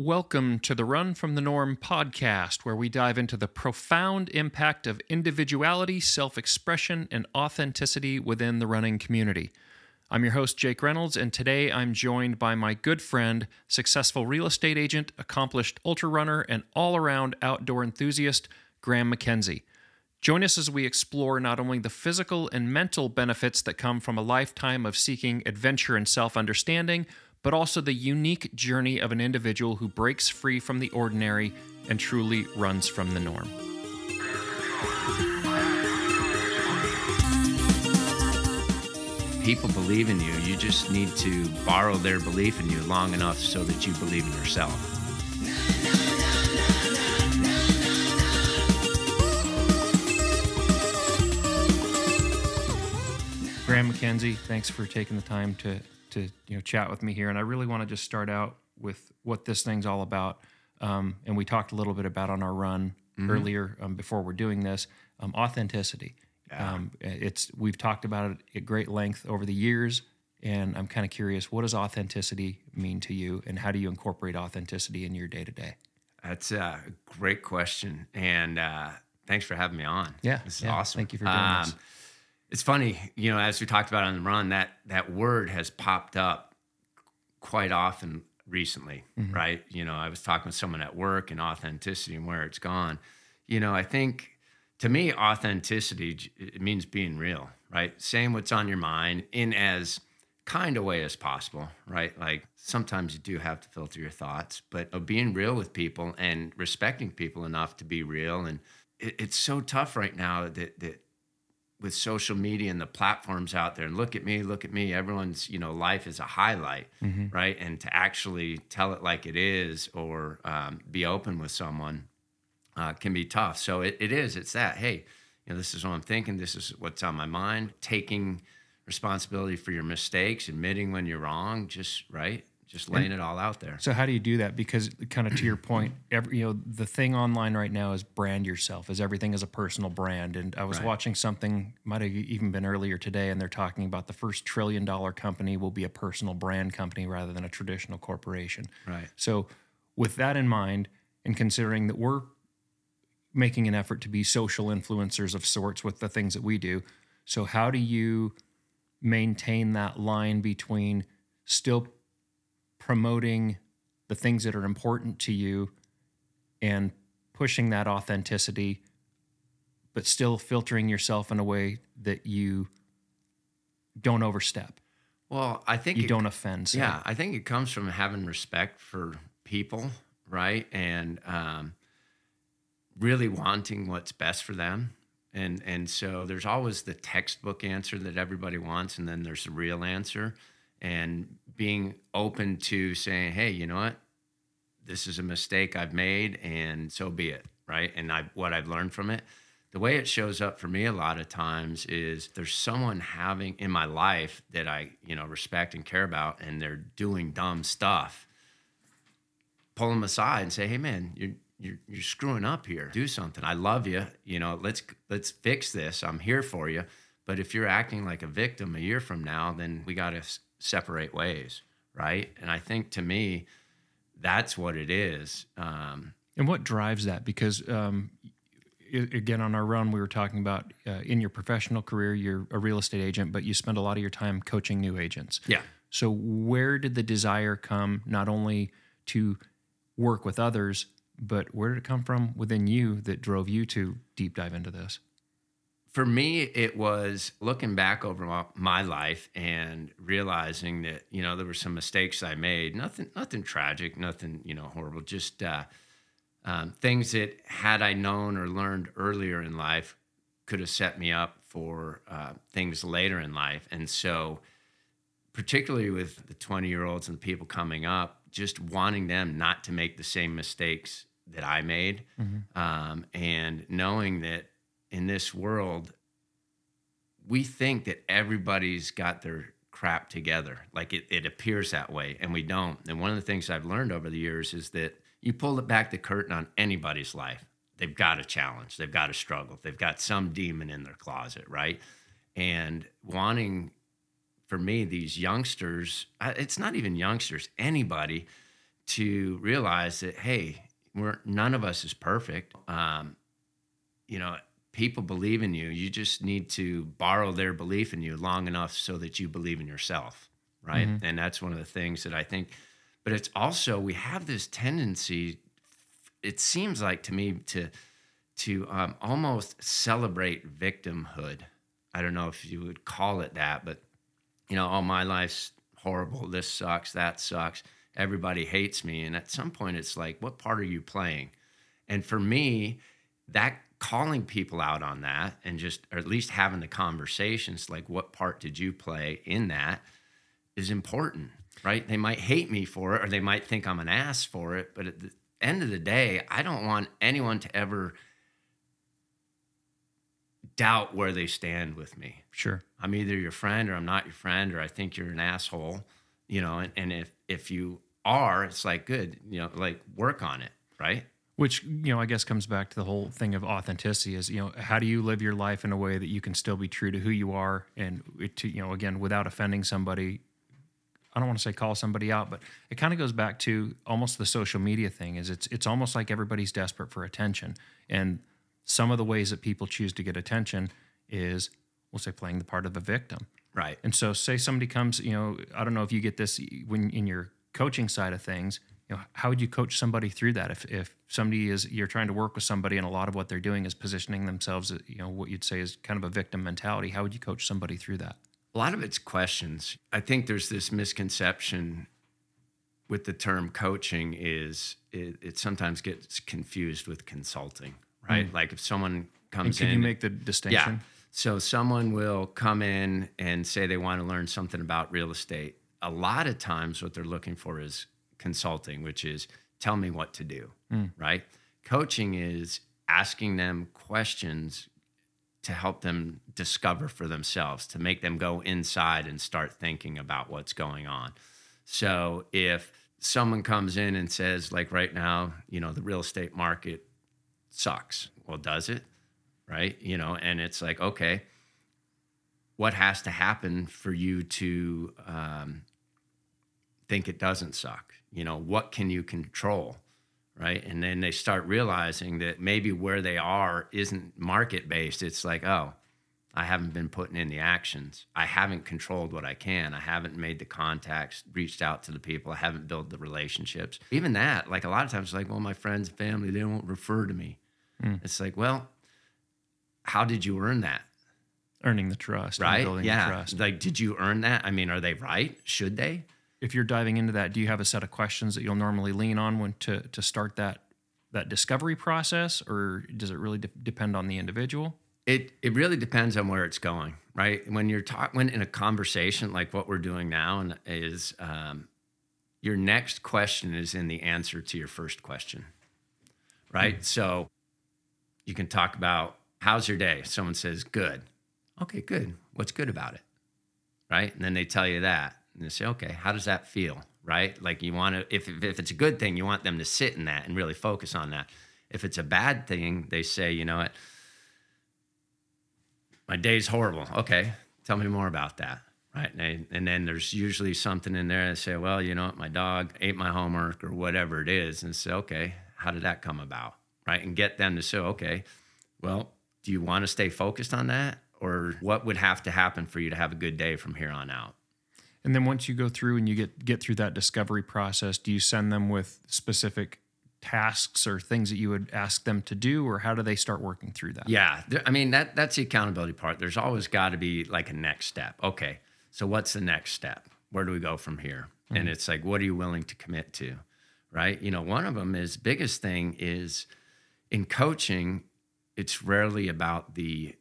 Welcome to the Run from the Norm podcast, where we dive into the profound impact of individuality, self expression, and authenticity within the running community. I'm your host, Jayk Reynolds, and today I'm joined by my good friend, successful real estate agent, accomplished ultra runner, and all around outdoor enthusiast, Graham MacKenzie. Join us as we explore not only the physical and mental benefits that come from a lifetime of seeking adventure and self understanding but also the unique journey of an individual who breaks free from the ordinary and truly runs from the norm. People believe in you. You just need to borrow their belief in you long enough so that you believe in yourself. Graham MacKenzie, thanks for taking the time to to you know chat with me here, and I really want to just start out with what this thing's all about. Um, and we talked a little bit about on our run mm-hmm. earlier um, before we're doing this um, authenticity. Yeah. Um, it's we've talked about it at great length over the years, and I'm kind of curious, what does authenticity mean to you, and how do you incorporate authenticity in your day to day? That's a great question, and uh, thanks for having me on. Yeah, this is yeah, awesome. Thank you for doing um, this. It's funny, you know, as we talked about on the run, that that word has popped up quite often recently, mm-hmm. right? You know, I was talking with someone at work and authenticity and where it's gone. You know, I think to me, authenticity it means being real, right? Saying what's on your mind in as kind a way as possible, right? Like sometimes you do have to filter your thoughts, but being real with people and respecting people enough to be real. And it, it's so tough right now that that with social media and the platforms out there and look at me look at me everyone's you know life is a highlight mm-hmm. right? And to actually tell it like it is or um, be open with someone uh, can be tough. So it, it is it's that hey you know this is what i'm thinking this is what's on my mind. Taking responsibility for your mistakes admitting when you're wrong just right just laying and it all out there. So how do you do that? Because kind of to your point, every you know the thing online right now is brand yourself, as everything is a personal brand. And I was right. watching something, might have even been earlier today, and they're talking about the first trillion dollar company will be a personal brand company rather than a traditional corporation. Right. So with that in mind, and considering that we're making an effort to be social influencers of sorts with the things that we do, so how do you maintain that line between still promoting the things that are important to you and pushing that authenticity, but still filtering yourself in a way that you don't overstep. Well, I think you it, don't offend. So. Yeah, I think it comes from having respect for people, right? And um, really wanting what's best for them. And and so there's always the textbook answer that everybody wants, and then there's the real answer and being open to saying, hey, you know what? This is a mistake I've made, and so be it, right? And I, what I've learned from it. The way it shows up for me a lot of times is there's someone having in my life that I, you know, respect and care about, and they're doing dumb stuff. Pull them aside and say, hey, man, you're you're, you're screwing up here. Do something. I love you. You know, let's let's fix this. I'm here for you. But if you're acting like a victim a year from now, then we got to separate ways, right? And I think to me, that's what it is. Um, and what drives that? Because um, again, on our run, we were talking about uh, in your professional career, you're a real estate agent, but you spend a lot of your time coaching new agents. Yeah. So where did the desire come, not only to work with others, but where did it come from within you that drove you to deep dive into this? For me, it was looking back over my life and realizing that you know there were some mistakes I made. Nothing, nothing tragic, nothing you know horrible. Just uh, um, things that had I known or learned earlier in life could have set me up for uh, things later in life. And so, particularly with the twenty-year-olds and the people coming up, just wanting them not to make the same mistakes that I made, mm-hmm. um, and knowing that in this world, we think that everybody's got their crap together. Like it, it appears that way, and we don't. And one of the things I've learned over the years is that you pull it back the curtain on anybody's life, they've got a challenge, they've got a struggle, they've got some demon in their closet, right? And wanting for me, these youngsters, it's not even youngsters, anybody to realize that hey, we're none of us is perfect. Um, you know, people believe in you. You just need to borrow their belief in you long enough so that you believe in yourself, right? Mhm. And that's one of the things that I think. But it's also we have this tendency. It seems like to me to to um, almost celebrate victimhood. I don't know if you would call it that, but you know, all my life's horrible. This sucks. That sucks. Everybody hates me. And at some point, it's like, what part are you playing? And for me, that calling people out on that and just, or at least having the conversations, like, what part did you play in that is important, right? They might hate me for it or they might think I'm an ass for it. But at the end of the day, I don't want anyone to ever doubt where they stand with me. Sure. I'm either your friend or I'm not your friend, or I think you're an asshole, you know. And, and if if you are, it's like good, you know, like work on it, right? Which you know, I guess comes back to the whole thing of authenticity. Is you know, how do you live your life in a way that you can still be true to who you are, and it, to you know, again, without offending somebody. I don't want to say call somebody out, but it kind of goes back to almost the social media thing. Is it's it's almost like everybody's desperate for attention, and some of the ways that people choose to get attention is we'll say playing the part of the victim. Right. And so, say somebody comes, you know, I don't know if you get this when in your coaching side of things. You know, how would you coach somebody through that? If if somebody is you're trying to work with somebody and a lot of what they're doing is positioning themselves, you know, what you'd say is kind of a victim mentality. How would you coach somebody through that? A lot of it's questions. I think there's this misconception with the term coaching is it, it sometimes gets confused with consulting, right? Mm. Like if someone And comes could in, you make the distinction? Yeah. So someone will come in and say they want to learn something about real estate. A lot of times, what they're looking for is consulting, which is tell me what to do, right? Coaching is asking them questions to help them discover for themselves, to make them go inside and start thinking about what's going on. So if someone comes in and says, like right now, you know, the real estate market sucks. Well, does it? Right? You know, and it's like, okay, what has to happen for you to um, think it doesn't suck? You know, what can you control? Right. And then they start realizing that maybe where they are isn't market based. It's like, oh, I haven't been putting in the actions. I haven't controlled what I can. I haven't made the contacts, reached out to the people. I haven't built the relationships. Even that, like a lot of times, it's like, well, my friends and family, they won't refer to me. Hmm. It's like, well, how did you earn that? Earning the trust, Right? building yeah. the trust. Like, did you earn that? I mean, are they right? Should they? If you're diving into that, do you have a set of questions that you'll normally lean on when to to start that that discovery process, or does it really de- depend on the individual? It it really depends on where it's going, right? When you're talking, when in a conversation like what we're doing now, and is um, your next question is in the answer to your first question, right? So you can talk about how's your day. Someone says good, okay, good. What's good about it, right? And then they tell you that, and they say, okay, how does that feel, right? Like you want to, if if it's a good thing, you want them to sit in that and really focus on that. If it's a bad thing, they say, you know what my day's horrible. Okay, tell me more about that. Right. And, they- and then there's usually something in there that say, well, you know what, my dog ate my homework or whatever it is. And say, okay, how did that come about? Right. And get them to say, okay, well, do you want to stay focused on that? Or what would have to happen for you to have a good day from here on out? And then once you go through and you get get through that discovery process, do you send them with specific tasks or things that you would ask them to do, or how do they start working through that? Yeah, there- I mean that that's the accountability part. There's always got to be like a next step. Okay, so what's the next step? Where do we go from here? And mm-hmm. it's like, what are you willing to commit to? Right? You know, one of them is biggest thing is in coaching. It's rarely about the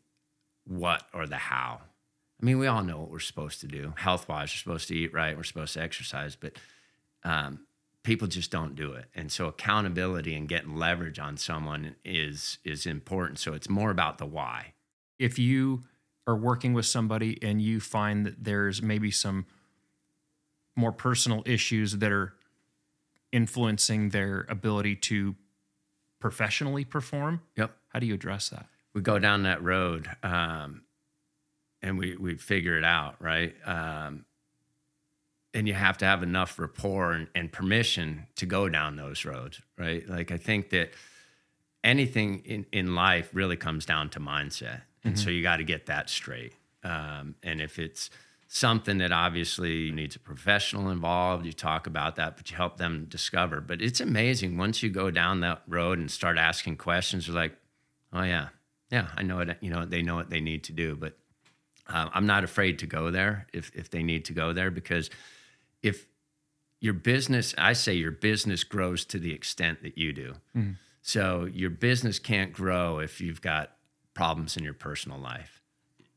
what or the how. I mean, we all know what we're supposed to do. Health wise, we're supposed to eat right. We're supposed to exercise, but um, people just don't do it. And so accountability and getting leverage on someone is is important. So it's more about the why. If you are working with somebody and you find that there's maybe some more personal issues that are influencing their ability to professionally perform, Yep. how do you address that? We go down that road um, and we we figure it out, right? Um, and you have to have enough rapport and, and permission to go down those roads, right? Like I think that anything in, in life really comes down to mindset. And mm-hmm. so you got to get that straight. Um, and if it's something that obviously needs a professional involved, you talk about that, but you help them discover. But it's amazing once you go down that road and start asking questions, you're like, oh, yeah, yeah, I know it. You know, they know what they need to do. But uh, I'm not afraid to go there if, if they need to go there because if your business, I say your business grows to the extent that you do. Mm. So your business can't grow if you've got problems in your personal life.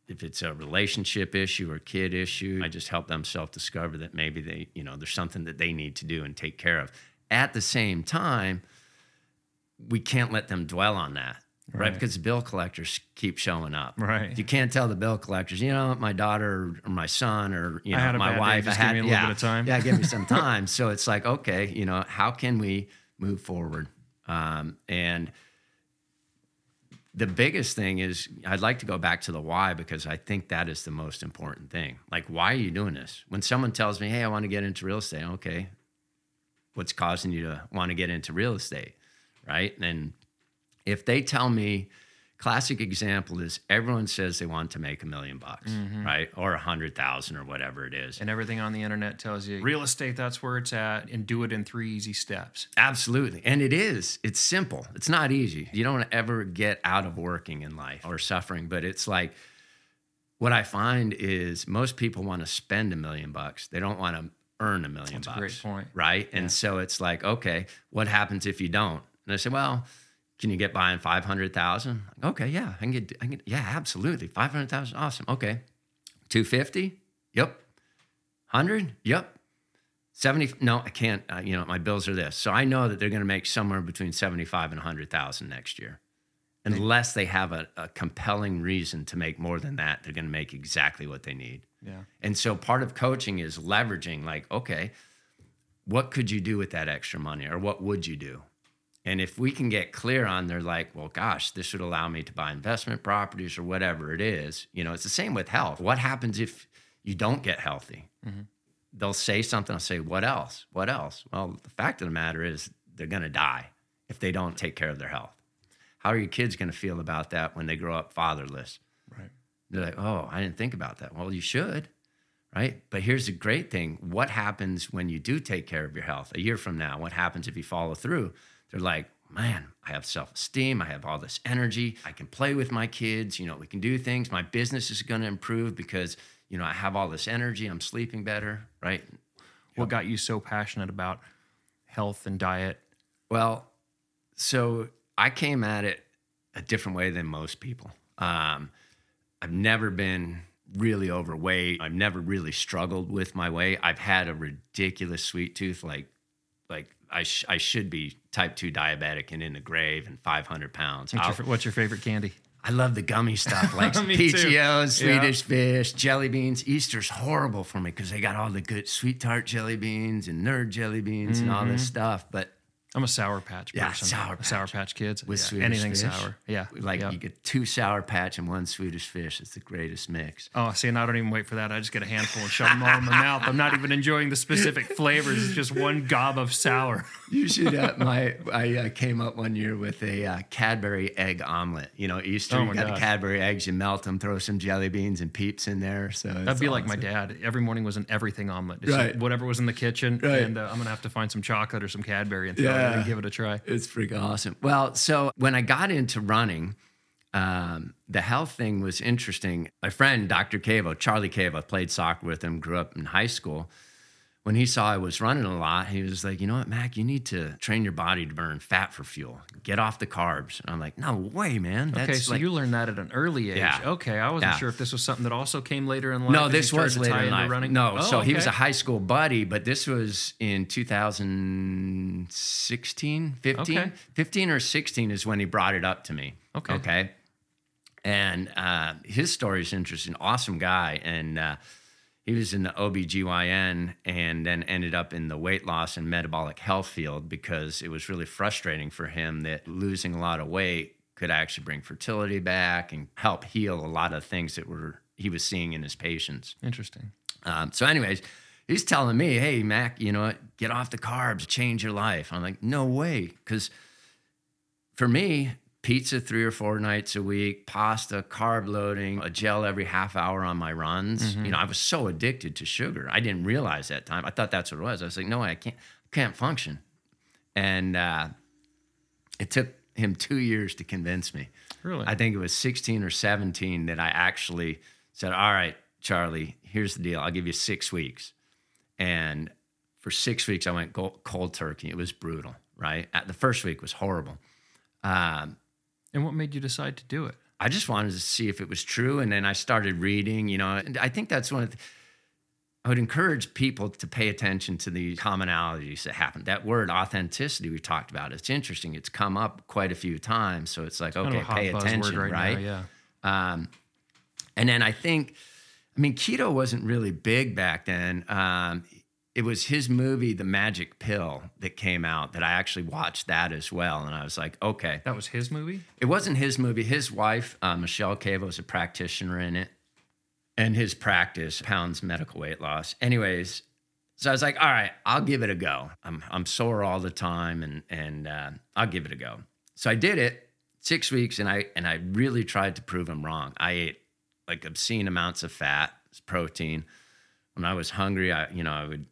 If it's a relationship issue or kid issue, I just help them self discover that maybe they, you know, there's something that they need to do and take care of. At the same time, we can't let them dwell on that. Right. right. Because the bill collectors keep showing up. Right. You can't tell the bill collectors, you know, my daughter or my son or you know my wife. Day, I had, give me a little yeah, bit of time. yeah, give me some time. so it's like, okay, you know, how can we move forward? Um, and the biggest thing is I'd like to go back to the why because I think that is the most important thing. Like, why are you doing this? When someone tells me, hey, I want to get into real estate, okay, what's causing you to want to get into real estate? Right. And if they tell me, classic example is everyone says they want to make a million bucks, mm-hmm. right? Or a hundred thousand or whatever it is. And everything on the internet tells you real estate, that's where it's at, and do it in three easy steps. Absolutely. And it is. It's simple. It's not easy. You don't ever get out of working in life or suffering, but it's like what I find is most people want to spend a million bucks. They don't want to earn a million that's bucks. A great point. Right. Yeah. And so it's like, okay, what happens if you don't? And I say, well, can you get by in 500,000? Okay, yeah, I can get, I can yeah, absolutely. 500,000, awesome. Okay. 250? Yep. 100? Yep. 70, no, I can't, uh, you know, my bills are this. So I know that they're going to make somewhere between 75 and 100,000 next year. Unless they have a, a compelling reason to make more than that, they're going to make exactly what they need. Yeah. And so part of coaching is leveraging, like, okay, what could you do with that extra money or what would you do? And if we can get clear on, they're like, well, gosh, this would allow me to buy investment properties or whatever it is. You know, it's the same with health. What happens if you don't get healthy? Mm-hmm. They'll say something. I'll say, what else? What else? Well, the fact of the matter is, they're going to die if they don't take care of their health. How are your kids going to feel about that when they grow up fatherless? Right. They're like, oh, I didn't think about that. Well, you should, right? But here's the great thing what happens when you do take care of your health a year from now? What happens if you follow through? They're like, man, I have self esteem. I have all this energy. I can play with my kids. You know, we can do things. My business is going to improve because, you know, I have all this energy. I'm sleeping better, right? What got you so passionate about health and diet? Well, so I came at it a different way than most people. Um, I've never been really overweight. I've never really struggled with my weight. I've had a ridiculous sweet tooth, like like I, sh- I should be type 2 diabetic and in the grave and 500 pounds. What's, your, what's your, favorite candy? I love the gummy stuff like PTOs, Swedish yeah. fish, jelly beans. Easter's horrible for me because they got all the good sweet tart jelly beans and nerd jelly beans mm-hmm. and all this mm-hmm. stuff. But I'm a Sour Patch person. Yeah, Sour Patch. Sour Patch Kids. With yeah, Swedish anything fish. sour. Yeah. Like you get two Sour Patch and one Swedish Fish. It's the greatest mix. Oh, see, and I don't even wait for that. I just get a handful and shove them all in my mouth. I'm not even enjoying the specific flavors. It's just one gob of sour. you should. Uh, my I uh, came up one year with a uh, Cadbury egg omelet. You know, Easter. Oh you got gosh. the Cadbury eggs. You melt them, throw some jelly beans and peeps in there. So that'd be awesome. like my dad. Every morning was an everything omelet. Right. Like whatever was in the kitchen, right. and uh, I'm gonna have to find some chocolate or some Cadbury and throw yeah. It and give it a try. It's freaking awesome awesome. Well, so when I got into running, um, the health thing was interesting. My friend, Dr. Cavo, Charlie Cavo, played soccer with him, grew up in high school. When he saw I was running a lot, he was like, you know what, Mac, you need to train your body to burn fat for fuel. Get off the carbs. And I'm like, no way, man. That's okay, so like, you learned that at an early age. Yeah. Okay, I wasn't yeah. sure if this was something that also came later in life. No, this was later in life. Running. No, oh, so okay. he was a high school buddy, but this was in 2016, 15, okay. 15 or 16 is when he brought it up to me. Okay. Okay. And uh, his story is interesting. Awesome guy. And, uh, he was in the OBGYN and then ended up in the weight loss and metabolic health field because it was really frustrating for him that losing a lot of weight could actually bring fertility back and help heal a lot of things that were he was seeing in his patients. Interesting. Um, so, anyways, he's telling me, hey, Mac, you know what? Get off the carbs, change your life. I'm like, no way. Because for me, pizza three or four nights a week, pasta, carb loading, a gel every half hour on my runs. You know, I was so addicted to sugar. I didn't realize that time. I thought that's what it was. I was like, no, I can't, can't function. And uh, it took him two years to convince me. Really? I think it was 16 or 17 that I actually said, All right, Charlie, here's the deal. I'll give you six weeks. And for six weeks, I went cold, cold turkey. It was brutal, right? At the first week was horrible. Um, and what made you decide to do it? I just wanted to see if it was true. And then I started reading, you know, and I think that's one of the, I would encourage people to pay attention to the commonalities that happen. That word authenticity we talked about, it's interesting. It's come up quite a few times. So it's like, of okay, pay attention, right, right? now, yeah. Um, and then I think, I mean, keto wasn't really big back then. Um, it was his movie, The Magic Pill, that came out that I actually watched that as well. And I was like, okay. That was his movie. It wasn't his movie. His wife, uh, Michelle Cavo, was a practitioner in it. And his practice, pounds medical weight loss. Anyways, so I was like, all right, I'll give it a go. I'm, I'm sore all the time and, and uh, I'll give it a go. So I did it six weeks and I, and I really tried to prove him wrong. I ate like obscene amounts of fat, protein. When I was hungry, I, you know, I would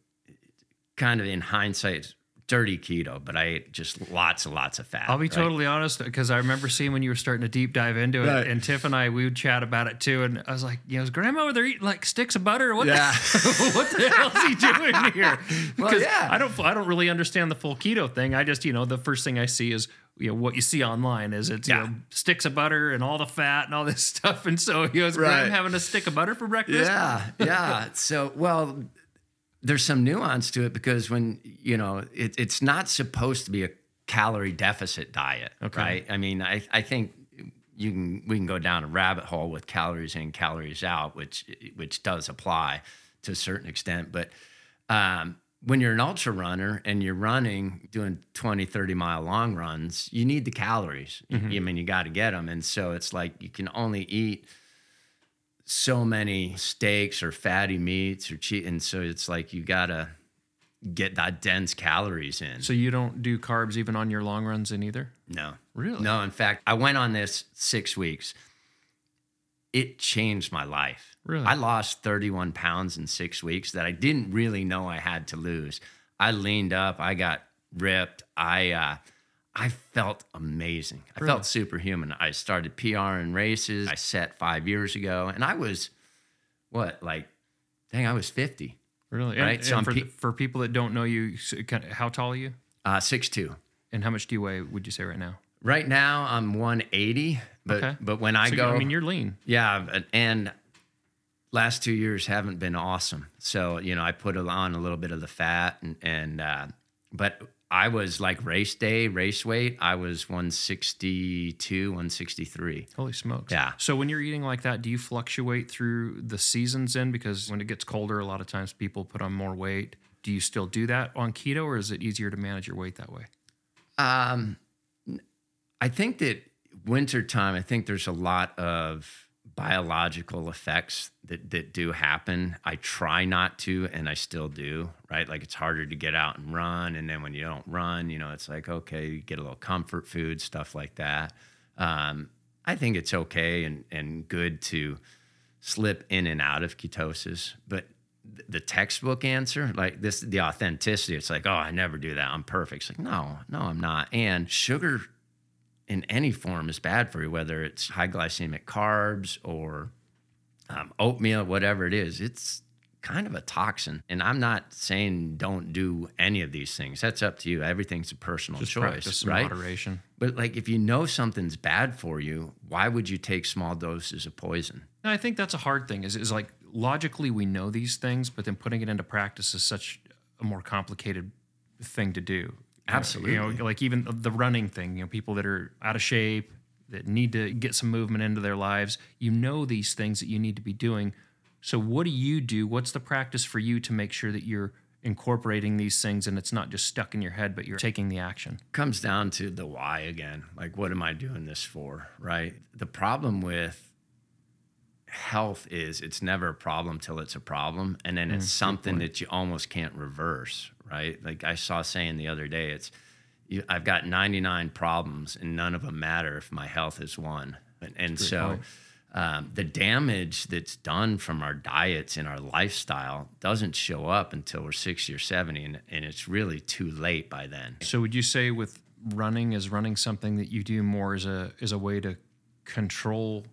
kind of in hindsight, dirty keto, but I ate just lots and lots of fat. I'll be right? totally honest because I remember seeing when you were starting to deep dive into it, Right. and Tiff and I we would chat about it too, and I was like, you know, is Grandma over there eating like sticks of butter? What Yeah. the, what the hell is he doing here? Well, yeah. I don't I don't really understand the full keto thing. I just you know the first thing I see is you know what you see online is it's Yeah. you know sticks of butter and all the fat and all this stuff, and so he was Graham Right. having a stick of butter for breakfast. Yeah, yeah. So, well, there's some nuance to it because when you know it, it's not supposed to be a calorie deficit diet, Okay. right? I mean, I I think you can we can go down a rabbit hole with calories in, calories out, which which does apply to a certain extent, but. Um, when you're an ultra runner and you're running doing 20 30 mile long runs you need the calories i mean you got to get them and so it's like you can only eat so many steaks or fatty meats or cheese, and so it's like you gotta get that dense calories in. So you don't do carbs even on your long runs in either. no, Really? no. In fact, I went on this six weeks. It changed my life. Really? I lost 31 pounds in six weeks that I didn't really know I had to lose. I leaned up. I got ripped. I uh, I felt amazing. I Really? felt superhuman. I started PR in races. I set five years ago, and I was what like, dang, I was 50. Really? And, Right, so and for, pe- for people that don't know you, so kind of- how tall are you? Uh, six two. And how much do you weigh? Would you say right now? Right now I'm 180, but Okay. but when I So go, I mean, you're lean. yeah, and last two years haven't been awesome. So you know, I put on a little bit of the fat, and and uh, but I was like race day, race weight. I was 162, 163. Holy smokes. Yeah. So when you're eating like that, do you fluctuate through the seasons in? Because when it gets colder, a lot of times people put on more weight. Do you still do that on keto or is it easier to manage your weight that way? Um, I think that wintertime, I think there's a lot of biological effects that, that do happen. I try not to, and I still do, right? Like it's harder to get out and run. And then when you don't run, you know, it's like, okay, you get a little comfort food, stuff like that. Um, I think it's okay and, and good to slip in and out of ketosis. But th- the textbook answer, like this, the authenticity, it's like, oh, I never do that. I'm perfect. It's like, no, no, I'm not. And sugar in any form is bad for you, whether it's high glycemic carbs or um, oatmeal, whatever it is. It's kind of a toxin. And I'm not saying don't do any of these things. That's up to you. Everything's a personal Just choice, right? moderation. But like, if you know something's bad for you, why would you take small doses of poison? No, I think that's a hard thing. Is is like logically we know these things, but then putting it into practice is such a more complicated thing to do. Absolutely. You know, like even the running thing. You know, people that are out of shape that need to get some movement into their lives. You know these things that you need to be doing. So what do you do? What's the practice for you to make sure that you're incorporating these things and it's not just stuck in your head, but you're taking the action? comes down to the why again. Like, what am I doing this for? Right. The problem with health is it's never a problem till it's a problem and then it's mm, something that you almost can't reverse right? Like i saw saying the other day it's you, i've got 99 problems and none of them matter if my health is one. And, and so um, the damage that's done from our diets and our lifestyle doesn't show up until we're 60 or 70 and, and it's really too late by then. So would you say with running is running something that you do more as a as a way to control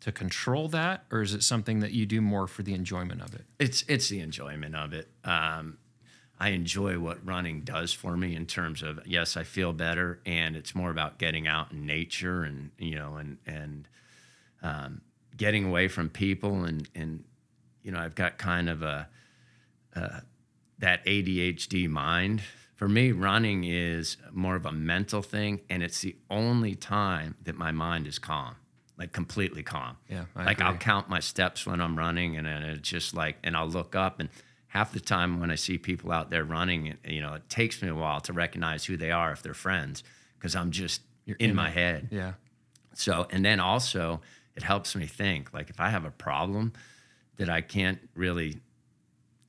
to control that? Or is it something that you do more for the enjoyment of it? It's it's the enjoyment of it. Um, I enjoy what running does for me in terms of yes, I feel better, and it's more about getting out in nature and you know and and um, getting away from people and and you know I've got kind of a, uh that ADHD mind. For me, running is more of a mental thing, and it's the only time that my mind is calm, like completely calm Yeah, I like I'll count my steps when I'm running, and then it's just like, and I'll look up, and half the time when I see people out there running, it- you know, it takes me a while to recognize who they are if they're friends, because I'm just in, in my head. Yeah. So, and then also it helps me think. Like if I have a problem that I can't really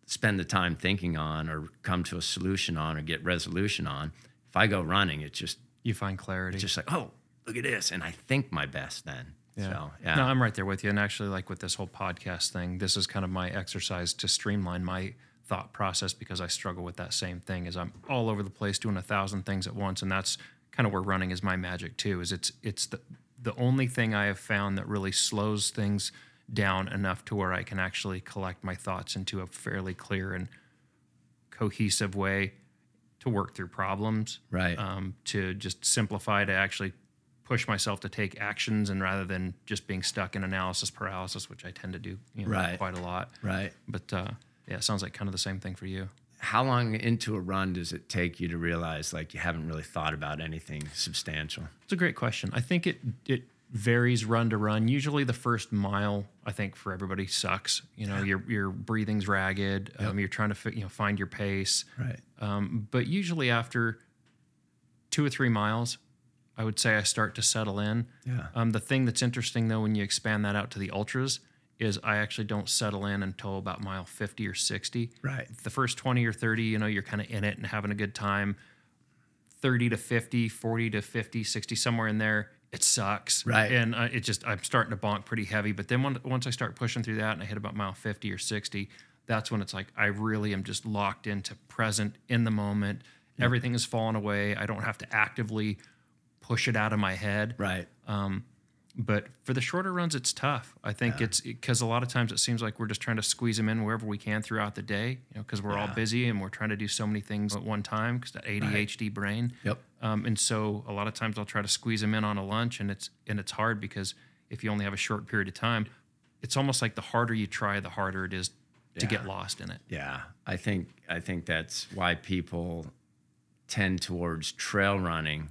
spend the time thinking on, or come to a solution on, or get resolution on, if I go running, it's just You find clarity. just like, oh, look at this, and I think my best then. So yeah. No, I'm right there with you. And actually, like with this whole podcast thing, this is kind of my exercise to streamline my thought process because I struggle with that same thing. Is I'm all over the place doing a thousand things at once, and that's kind of where running is my magic too. Is it's it's the the only thing I have found that really slows things down enough to where I can actually collect my thoughts into a fairly clear and cohesive way to work through problems right. um, to just simplify to actually push myself to take actions and rather than just being stuck in analysis paralysis, which I tend to do you know, Right. quite a lot. right. But uh, yeah, it sounds like kind of the same thing for you. how long into a run does it take you to realize like you haven't really thought about anything substantial? It's a great question. I think it it varies run to run. Usually, the first mile, I think, for everybody sucks. You know, your your breathing's ragged. Um, you're trying to fi- you know find your pace. Right. Um, but usually after two or three miles, I would say I start to settle in. Yeah. Um, the thing that's interesting though, when you expand that out to the ultras, is I actually don't settle in until about mile 50 or 60. Right. The first 20 or 30, you know, you're kind of in it and having a good time. 30 to 50, 40 to 50, 60, somewhere in there, it sucks. Right. And uh, it just, I'm starting to bonk pretty heavy. But then when, once I start pushing through that and I hit about mile 50 or 60, that's when it's like I really am just locked into present in the moment. Everything is falling away. I don't have to actively push it out of my head. Right. but for the shorter runs it's tough. I think it's because a lot of times it seems like we're just trying to squeeze them in wherever we can throughout the day you know because we're all busy and we're trying to do so many things at one time because that adhd brain. Yep. um, and so a lot of times i'll try to squeeze them in on a lunch and it's and it's hard because if you only have a short period of time it's almost like the harder you try the harder it is to get lost in it. Yeah. I think I think that's why people tend towards trail running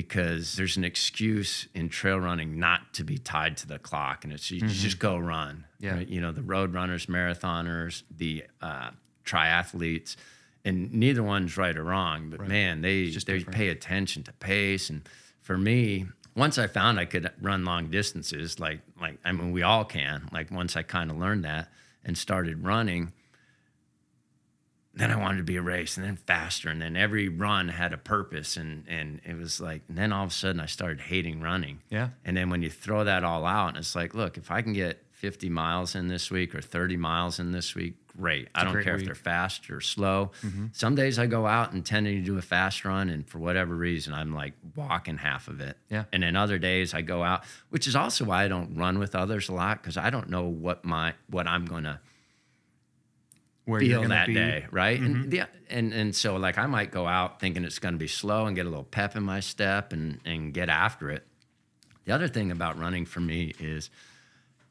because there's an excuse in trail running not to be tied to the clock and it's you just go run. Yeah. right? You know, the road runners, marathoners, the uh, triathletes, and neither one's right or wrong, but man, they just they different. pay attention to pace. And for me, once I found I could run long distances, like like I mean we all can. Like once I kind of learned that and started running, then I wanted to be a race and then faster. And then every run had a purpose. And, and it was like, and then all of a sudden I started hating running. yeah And then when you throw that all out, it's like, look, if I can get 50 miles in this week or 30 miles in this week, great. I don't great care if they're fast or slow. Some days I go out intending to do a fast run, and for whatever reason, I'm like walking half of it. Yeah. And then other days I go out, which is also why I don't run with others a lot because I don't know what my what I'm gonna where you're feel that be day, right? And mm-hmm. yeah, and and so like I might go out thinking it's going to be slow and get a little pep in my step and and get after it. The other thing about running for me is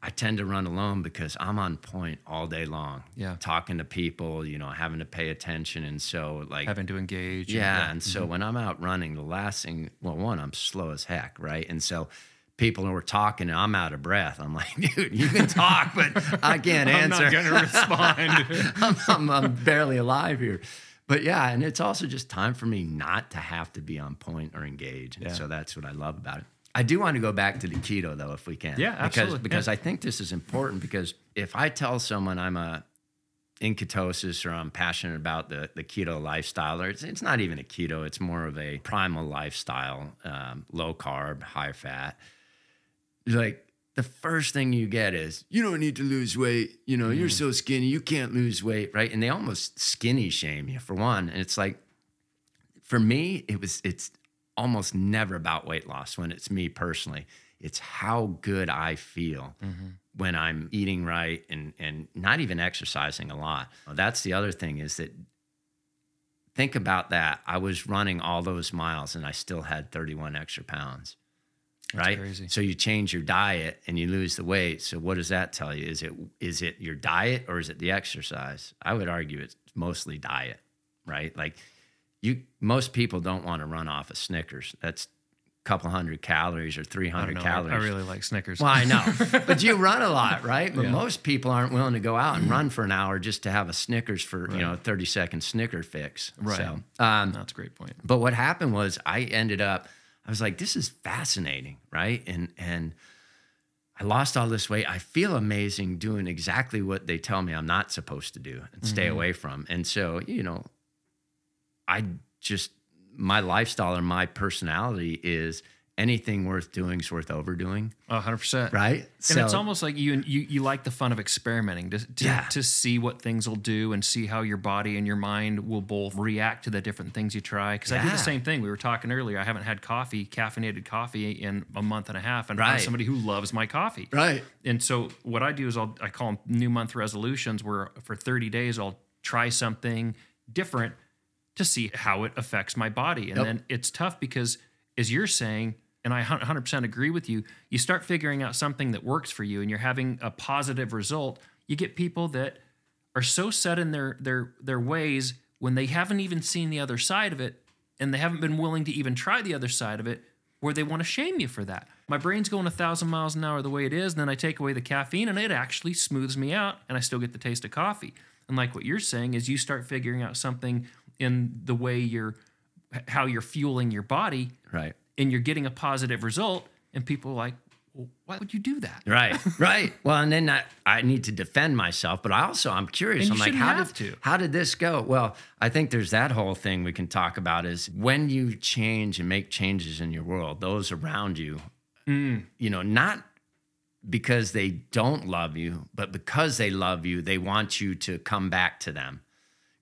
I tend to run alone because I'm on point all day long. Yeah. talking to people, you know, having to pay attention, and so like having to engage and- yeah, and so mm-hmm. when I'm out running, the last thing, well, one, I'm slow as heck, right? And so people who are talking, and I'm out of breath. I'm like, dude, you can talk, but I can't answer. i'm not gonna respond I'm, I'm, I'm barely alive here. But yeah, and it's also just time for me not to have to be on point or engage. And Yeah. so that's what I love about it. I do want to go back to the keto though, if we can. Yeah, absolutely. Because because Yeah. I think this is important because if I tell someone I'm a in ketosis or I'm passionate about the the keto lifestyle, or it's it's not even a keto, it's more of a primal lifestyle, um, low carb, high fat. Like the first thing you get is you don't need to lose weight. You know, you're mm. so skinny, you can't lose weight, right? And they almost skinny shame you for one. And it's like for me, it was it's almost never about weight loss when it's me personally. It's how good I feel mm-hmm. when I'm eating right and and not even exercising a lot. That's the other thing is that think about that. I was running all those miles and I still had 31 extra pounds. Right? crazy. So you change your diet and you lose the weight. So what does that tell you? Is it is it your diet or is it the exercise? I would argue it's mostly diet, right? Like you most people don't want to run off of Snickers. That's a couple hundred calories or 300 don't know. I- calories. I really like Snickers. Well, I know, but you run a lot, right? But Yeah. most people aren't willing to go out and run for an hour just to have a Snickers for you know a thirty second Snicker fix. Right. So, um, That's a great point. but what happened was I ended up. I was like, this is fascinating, right? And and I lost all this weight. I feel amazing doing exactly what they tell me I'm not supposed to do and stay mm-hmm. away from. And so, you know, I just my lifestyle or my personality is anything worth doing is worth overdoing, hundred percent. right? And it's almost like you you you like the fun of experimenting to to, Yeah. to see what things will do and see how your body and your mind will both react to the different things you try. Because I do the same thing. We were talking earlier. I haven't had coffee, caffeinated coffee, in a month and a half, and I'm somebody who loves my coffee. right. And so what I do is I'll I call them new month resolutions where for 30 days I'll try something different to see how it affects my body. And Yep. then it's tough because as you're saying and I 100% agree with you, you start figuring out something that works for you and you're having a positive result. You get people that are so set in their their their ways when they haven't even seen the other side of it and they haven't been willing to even try the other side of it where they want to shame you for that. My brain's going a thousand miles an hour the way it is, and then I take away the caffeine and it actually smooths me out and I still get the taste of coffee. And like what you're saying is you start figuring out something in the way you're how you're fueling your body Right. And you're getting a positive result and people are like, well, why would you do that? Right, right. Well, and then I, I need to defend myself, but I also I'm curious. And I'm like, how did to. how did this go? Well, I think there's that whole thing we can talk about is when you change and make changes in your world, those around you, Mm. you know, not because they don't love you, but because they love you, they want you to come back to them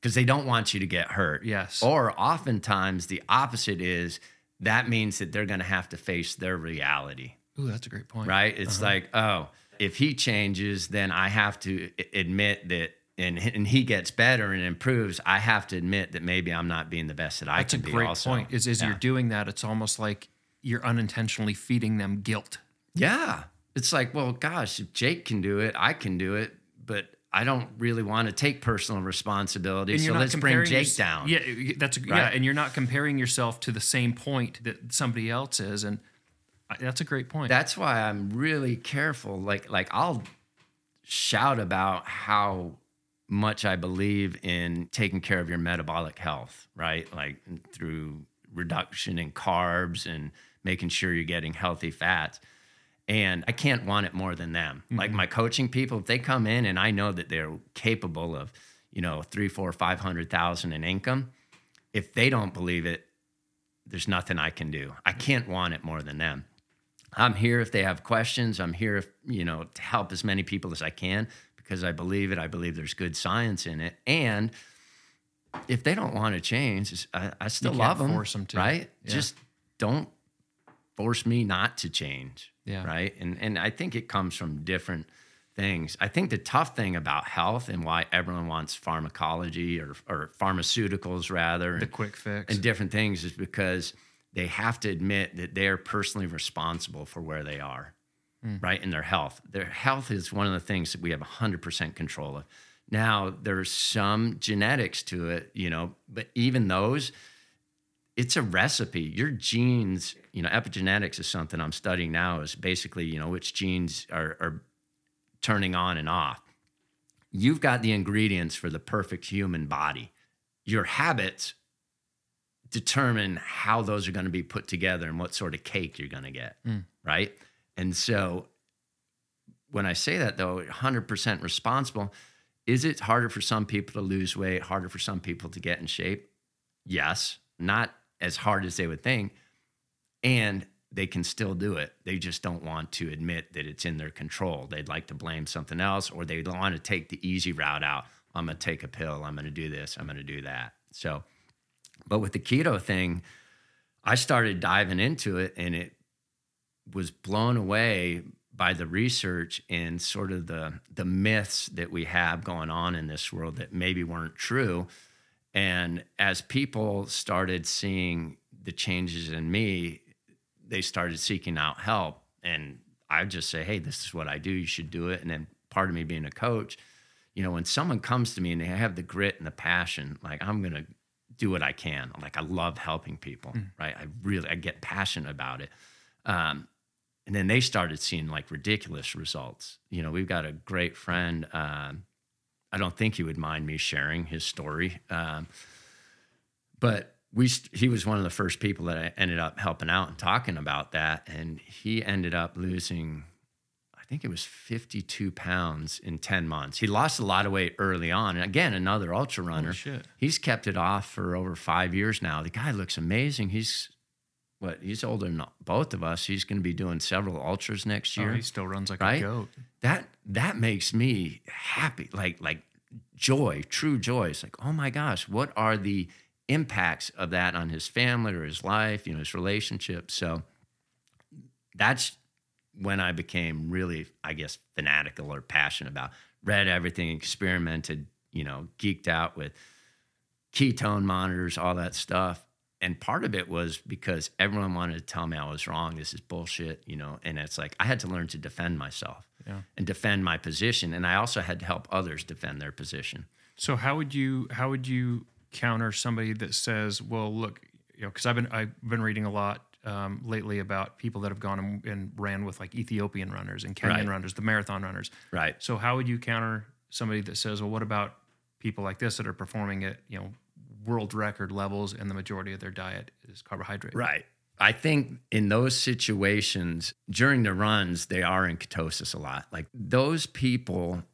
because they don't want you to get hurt. Yes. Or oftentimes the opposite is that means that they're going to have to face their reality Ooh, that's a great point. right? It's uh-huh. like, oh, if he changes, then I have to admit that, and and he gets better and improves. I have to admit that maybe I'm not being the best that I That's a can be. great also. point. Is as yeah. you're doing that, it's almost like you're unintentionally feeding them guilt. yeah, it's like, well, gosh, if Jayk can do it, I can do it, but I don't really want to take personal responsibility. So let's bring Jayk yours- down. Yeah, that's yeah, Right? and you're not comparing yourself to the same point that somebody else is, and that's a great point. That's why I'm really careful. Like like I'll shout about how much I believe in taking care of your metabolic health, right? Like through reduction in carbs and making sure you're getting healthy fats. And I can't want it more than them. Like mm-hmm. my coaching people, if they come in and I know that they're capable of, you know, three, four, five hundred thousand in income, if they don't believe it, there's nothing I can do. I mm-hmm. can't want it more than them. I'm here if they have questions. I'm here, if, you know, to help as many people as I can because I believe it. I believe there's good science in it. And if they don't want to change, I, I still love them. force 'em to. right? Yeah. Just don't force me not to change. Yeah. Right. And and I think it comes from different things. I think the tough thing about health and why everyone wants pharmacology or or pharmaceuticals rather the quick fix. and different things is because they have to admit that they are personally responsible for where they are, hmm. right? In their health. Their health is one of the things that we have 100% control of. Now, there's some genetics to it, you know, but even those, it's a recipe. Your genes, you know, epigenetics is something I'm studying now, is basically, you know, which genes are, are turning on and off. You've got the ingredients for the perfect human body. Your habits determine how those are going to be put together and what sort of cake you're going to get. Hmm. Right. And so when I say that though, 100% responsible, is it harder for some people to lose weight, harder for some people to get in shape? Yes, not as hard as they would think. And they can still do it. They just don't want to admit that it's in their control. They'd like to blame something else or they want to take the easy route out. I'm going to take a pill. I'm going to do this. I'm going to do that. So, but with the keto thing, I started diving into it and it was blown away by the research and sort of the the myths that we have going on in this world that maybe weren't true. And as people started seeing the changes in me, they started seeking out help. And I just say, hey, this is what I do. You should do it. And then part of me being a coach, you know, when someone comes to me and they have the grit and the passion, like I'm gonna do what I can. Like I love helping people, mm. right? I really I get passionate about it. Um, and then they started seeing like ridiculous results. You know, we've got a great friend. Um, I don't think he would mind me sharing his story, um, but we he was one of the first people that I ended up helping out and talking about that, and he ended up losing. I think it was 52 pounds in 10 months. He lost a lot of weight early on. And again, another ultra runner. He's kept it off for over five years now. The guy looks amazing. He's what he's older than both of us. He's going to be doing several ultras next oh, year. Oh, he still runs like right? a goat. That that makes me happy, like like joy, true joy. It's like, oh my gosh, what are the impacts of that on his family or his life, you know, his relationships. So that's when I became really, I guess, fanatical or passionate about. Read everything, experimented, you know, geeked out with ketone monitors, all that stuff and part of it was because everyone wanted to tell me I was wrong. This is bullshit, you know. And it's like I had to learn to defend myself yeah. and defend my position, and I also had to help others defend their position. So how would you how would you counter somebody that says, "Well, look, you know," because I've been I've been reading a lot um, lately about people that have gone and, and, ran with like Ethiopian runners and Kenyan right. runners, the marathon runners. Right. So how would you counter somebody that says, "Well, what about people like this that are performing at you know world record levels and the majority of their diet is carbohydrate. Right. I think in those situations during the runs, they are in ketosis a lot. Like those people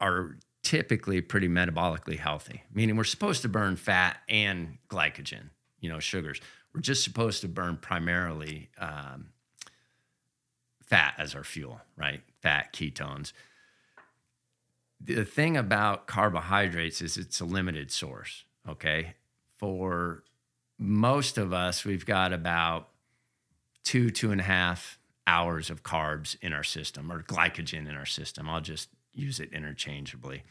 are typically pretty metabolically healthy, meaning we're supposed to burn fat and glycogen, you know, sugars. We're just supposed to burn primarily um, fat as our fuel, right? Fat, ketones. The thing about carbohydrates is it's a limited source. Okay. For most of us, we've got about two, two and a half hours of carbs in our system or glycogen in our system. I'll just use it interchangeably.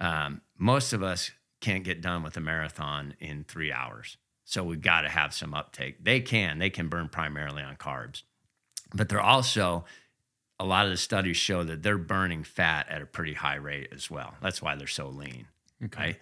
Um, most of us can't get done with a marathon in three hours. So we've got to have some uptake. They can, they can burn primarily on carbs, but they're also, a lot of the studies show that they're burning fat at a pretty high rate as well. That's why they're so lean. Okay. Right?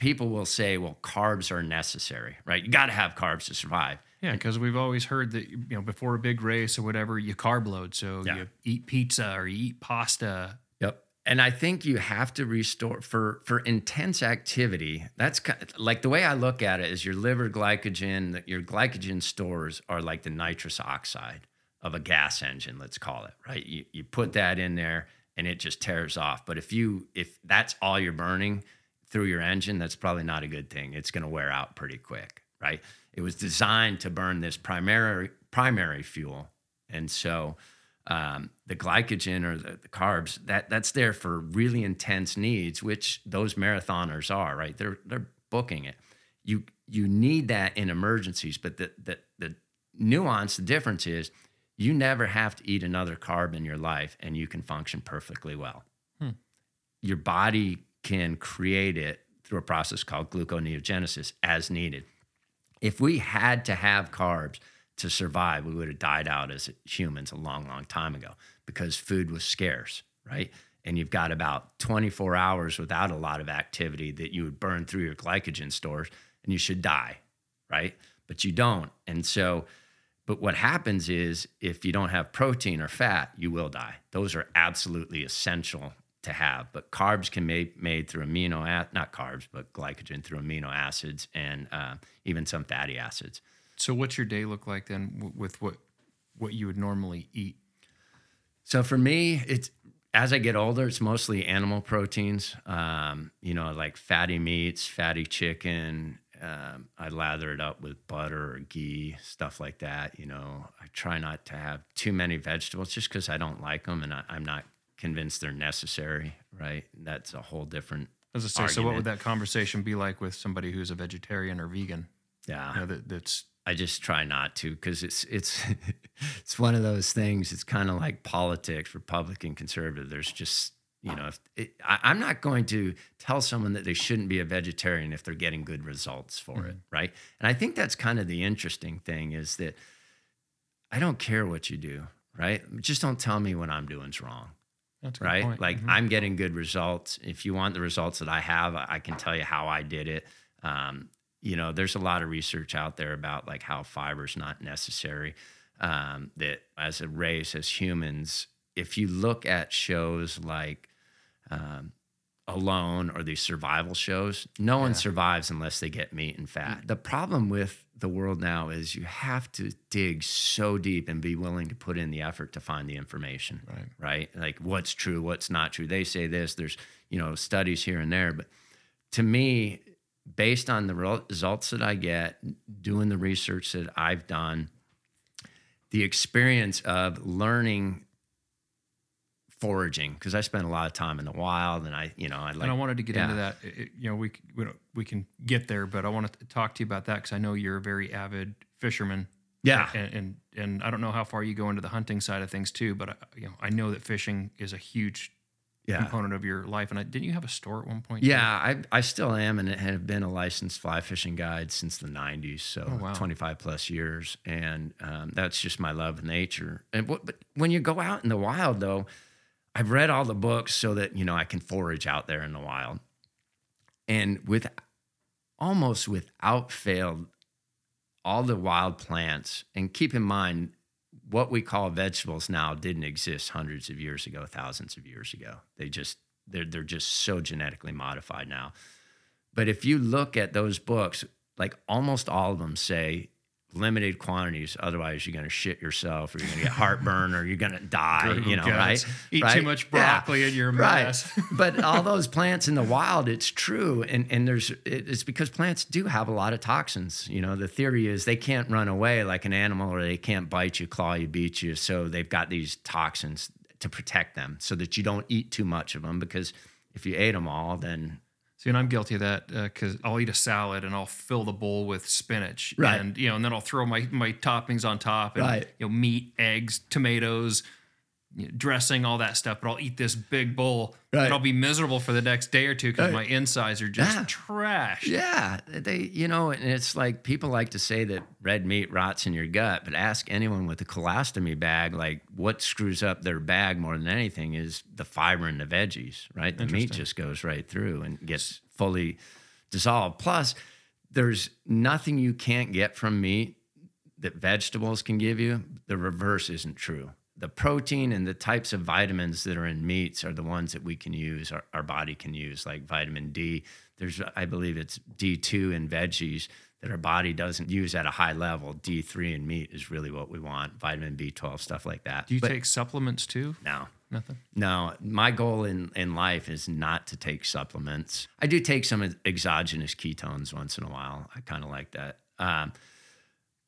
people will say, well, carbs are necessary, right? You got to have carbs to survive. Yeah, because we've always heard that you know before a big race or whatever, you carb load. So yeah. you eat pizza or you eat pasta. Yep. And I think you have to restore for for intense activity. That's kind of, like the way I look at it is your liver glycogen, your glycogen stores are like the nitrous oxide of a gas engine, let's call it, right? You you put that in there and it just tears off. But if you if that's all you're burning, through your engine, that's probably not a good thing. It's going to wear out pretty quick, right? It was designed to burn this primary primary fuel, and so um, the glycogen or the, the, carbs that that's there for really intense needs, which those marathoners are, right? They're they're booking it. You you need that in emergencies, but the the the nuance, the difference is you never have to eat another carb in your life, and you can function perfectly well. Hmm. Your body can create it through a process called gluconeogenesis as needed. If we had to have carbs to survive, we would have died out as humans a long, long time ago because food was scarce, right? And you've got about 24 hours without a lot of activity that you would burn through your glycogen stores and you should die, right? But you don't. And so, but what happens is if you don't have protein or fat, you will die. Those are absolutely essential to have. But carbs can be made through amino not carbs, but glycogen through amino acids and uh, even some fatty acids. So, what's your day look like then with what what you would normally eat? So for me, it's as I get older, it's mostly animal proteins. Um, you know, like fatty meats, fatty chicken. Um, I lather it up with butter or ghee, stuff like that. You know, I try not to have too many vegetables just because I don't like them and I, am not convinced they're necessary. Right? That's a whole different. As I say, argument. so what would that conversation be like with somebody who's a vegetarian or vegan? Yeah, you know, that, that's I just try not to because it's it's it's one of those things. It's kind of like politics, Republican, conservative. There's just you know, if it, I, am not going to tell someone that they shouldn't be a vegetarian if they're getting good results for mm-hmm. it, right? And I think that's kind of the interesting thing is that I don't care what you do, right? Just don't tell me what I'm doing's wrong. Right? Point. Like mm-hmm. I'm getting good results. If you want the results that I have, I can tell you how I did it. Um, you know, there's a lot of research out there about like how fiber is not necessary. Um, that as a race, as humans, if you look at shows like um, Alone or these survival shows, no yeah. one survives unless they get meat and fat. The problem with the world now is you have to dig so deep and be willing to put in the effort to find the information. Right. Right. Like what's true, what's not true. They say this. There's you know studies here and there, but to me, based on the results that I get, doing the research that I've done, the experience of learning foraging because I spent a lot of time in the wild and I, you know, I like. And I wanted to get yeah. into that. It, you know, we we, we can get there, but I want to talk to you about that because I know you're a very avid fisherman. Yeah, and, and, and I don't know how far you go into the hunting side of things too, but I, you know, I know that fishing is a huge yeah. component of your life. And I, didn't you have a store at one point? Yeah, I, I still am and have been a licensed fly fishing guide since the 90s. So oh, wow. 25 plus years. And um, that's just my love of nature. And but when you go out in the wild, though, I've read all the books so that, you know, I can forage out there in the wild. And with almost without fail, all the wild plants, and keep in mind, what we call vegetables now didn't exist hundreds of years ago, thousands of years ago. They just they're they're just so genetically modified now. But if you look at those books, like almost all of them say limited quantities. Otherwise, you're going to shit yourself, or you're going to get heartburn, or you're going to die. you know, right? Eat right? too much broccoli yeah. and you're a mess. Right. but all those plants in the wild, it's true, and and there's it's because plants do have a lot of toxins. You know, the theory is they can't run away like an animal, or they can't bite you, claw you, beat you. So they've got these toxins to protect them, so that you don't eat too much of them. Because if you ate them all, then See, and I'm guilty of that because uh, I'll eat a salad and I'll fill the bowl with spinach, right? And you know, and then I'll throw my my toppings on top, and right. you know, meat, eggs, tomatoes, dressing, all that stuff. But I'll eat this big bowl, right. and I'll be miserable for the next day or two because right. my insides are just yeah. trash. Yeah, they, you know, and it's like people like to say that red meat rots in your gut, but ask anyone with a colostomy bag, like what screws up their bag more than anything is the fiber in the veggies, right? The meat just goes right through and gets fully dissolved. Plus, there's nothing you can't get from meat that vegetables can give you. The reverse isn't true the protein and the types of vitamins that are in meats are the ones that we can use, our, our body can use, like vitamin D. There's, I believe it's D2 in veggies that our body doesn't use at a high level. D3 in meat is really what we want, vitamin B12, stuff like that. Do you but take supplements too? No. Nothing? No. My goal in, in life is not to take supplements. I do take some exogenous ketones once in a while. I kind of like that. Um,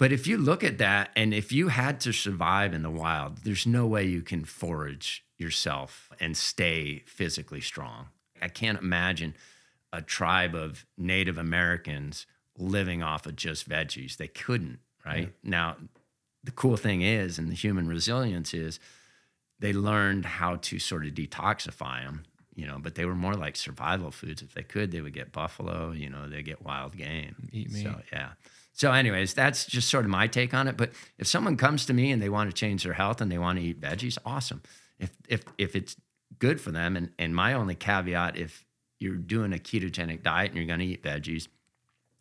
but if you look at that, and if you had to survive in the wild, there's no way you can forage yourself and stay physically strong. I can't imagine a tribe of Native Americans living off of just veggies. They couldn't, right? Yeah. Now, the cool thing is, and the human resilience is, they learned how to sort of detoxify them, you know, but they were more like survival foods. If they could, they would get buffalo, you know, they get wild game. Eat meat. So, yeah. So, anyways, that's just sort of my take on it. But if someone comes to me and they want to change their health and they want to eat veggies, awesome. If if if it's good for them, and and my only caveat, if you're doing a ketogenic diet and you're going to eat veggies,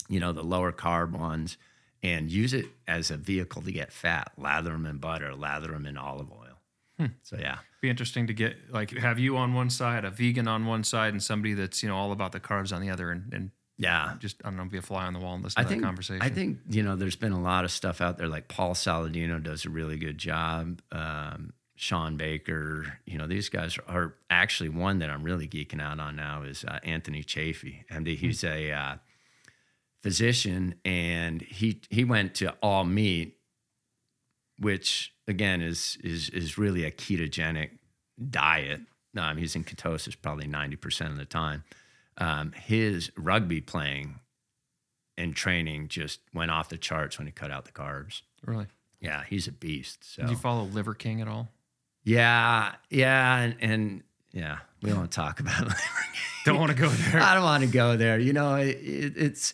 you know, the lower carb ones, and use it as a vehicle to get fat. Lather them in butter, lather them in olive oil. Hmm. So yeah. Be interesting to get like have you on one side, a vegan on one side, and somebody that's you know all about the carbs on the other, and, and Yeah. just I don't know, be a fly on the wall and listen I to think that conversation. I think you know there's been a lot of stuff out there like Paul Saladino does a really good job. Um, Shawn Baker, you know these guys are, are actually one that I'm really geeking out on now is uh, Anthony Chaffee, and he's a uh, physician, and he he went to all meat, which again is is is really a ketogenic diet. Um, he's in ketosis probably ninety percent of the time. Um, his rugby playing and training just went off the charts when he cut out the carbs. really. Yeah, he's a beast. So Did you follow Liver King at all? yeah, yeah, and, and yeah, we don't talk about it. Don't want to go there. I don't want to go there. You know, it, it, it's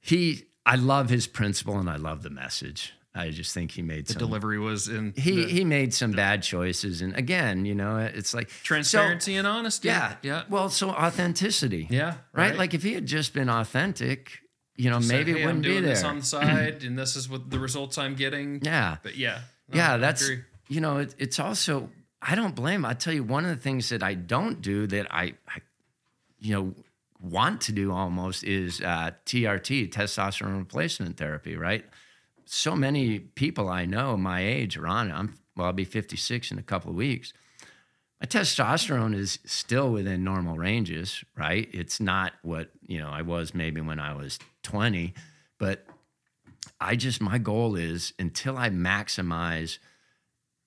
he. I love his principle and I love the message. I just think he made the some. delivery was in he the he made some bad choices, and again, you know, it's like so- transparency and honesty. yeah, yeah, Well, so authenticity. yeah. Right? Like if he had just been authentic, you know, Said, maybe "Hey, it I'm wouldn't be doing there. This on the side, and this is what the results I'm getting. yeah. But yeah, no, yeah, I that's agree. you know, it, it's also I don't blame. I tell you, one of the things that I don't do that I, I you know, want to do almost is uh, TRT, testosterone replacement therapy. Right? So many people I know my age are on it. I'm well, I'll be 56 in a couple of weeks. My testosterone is still within normal ranges, right? It's not what you know I was maybe when I was 20, but I just my goal is until I maximize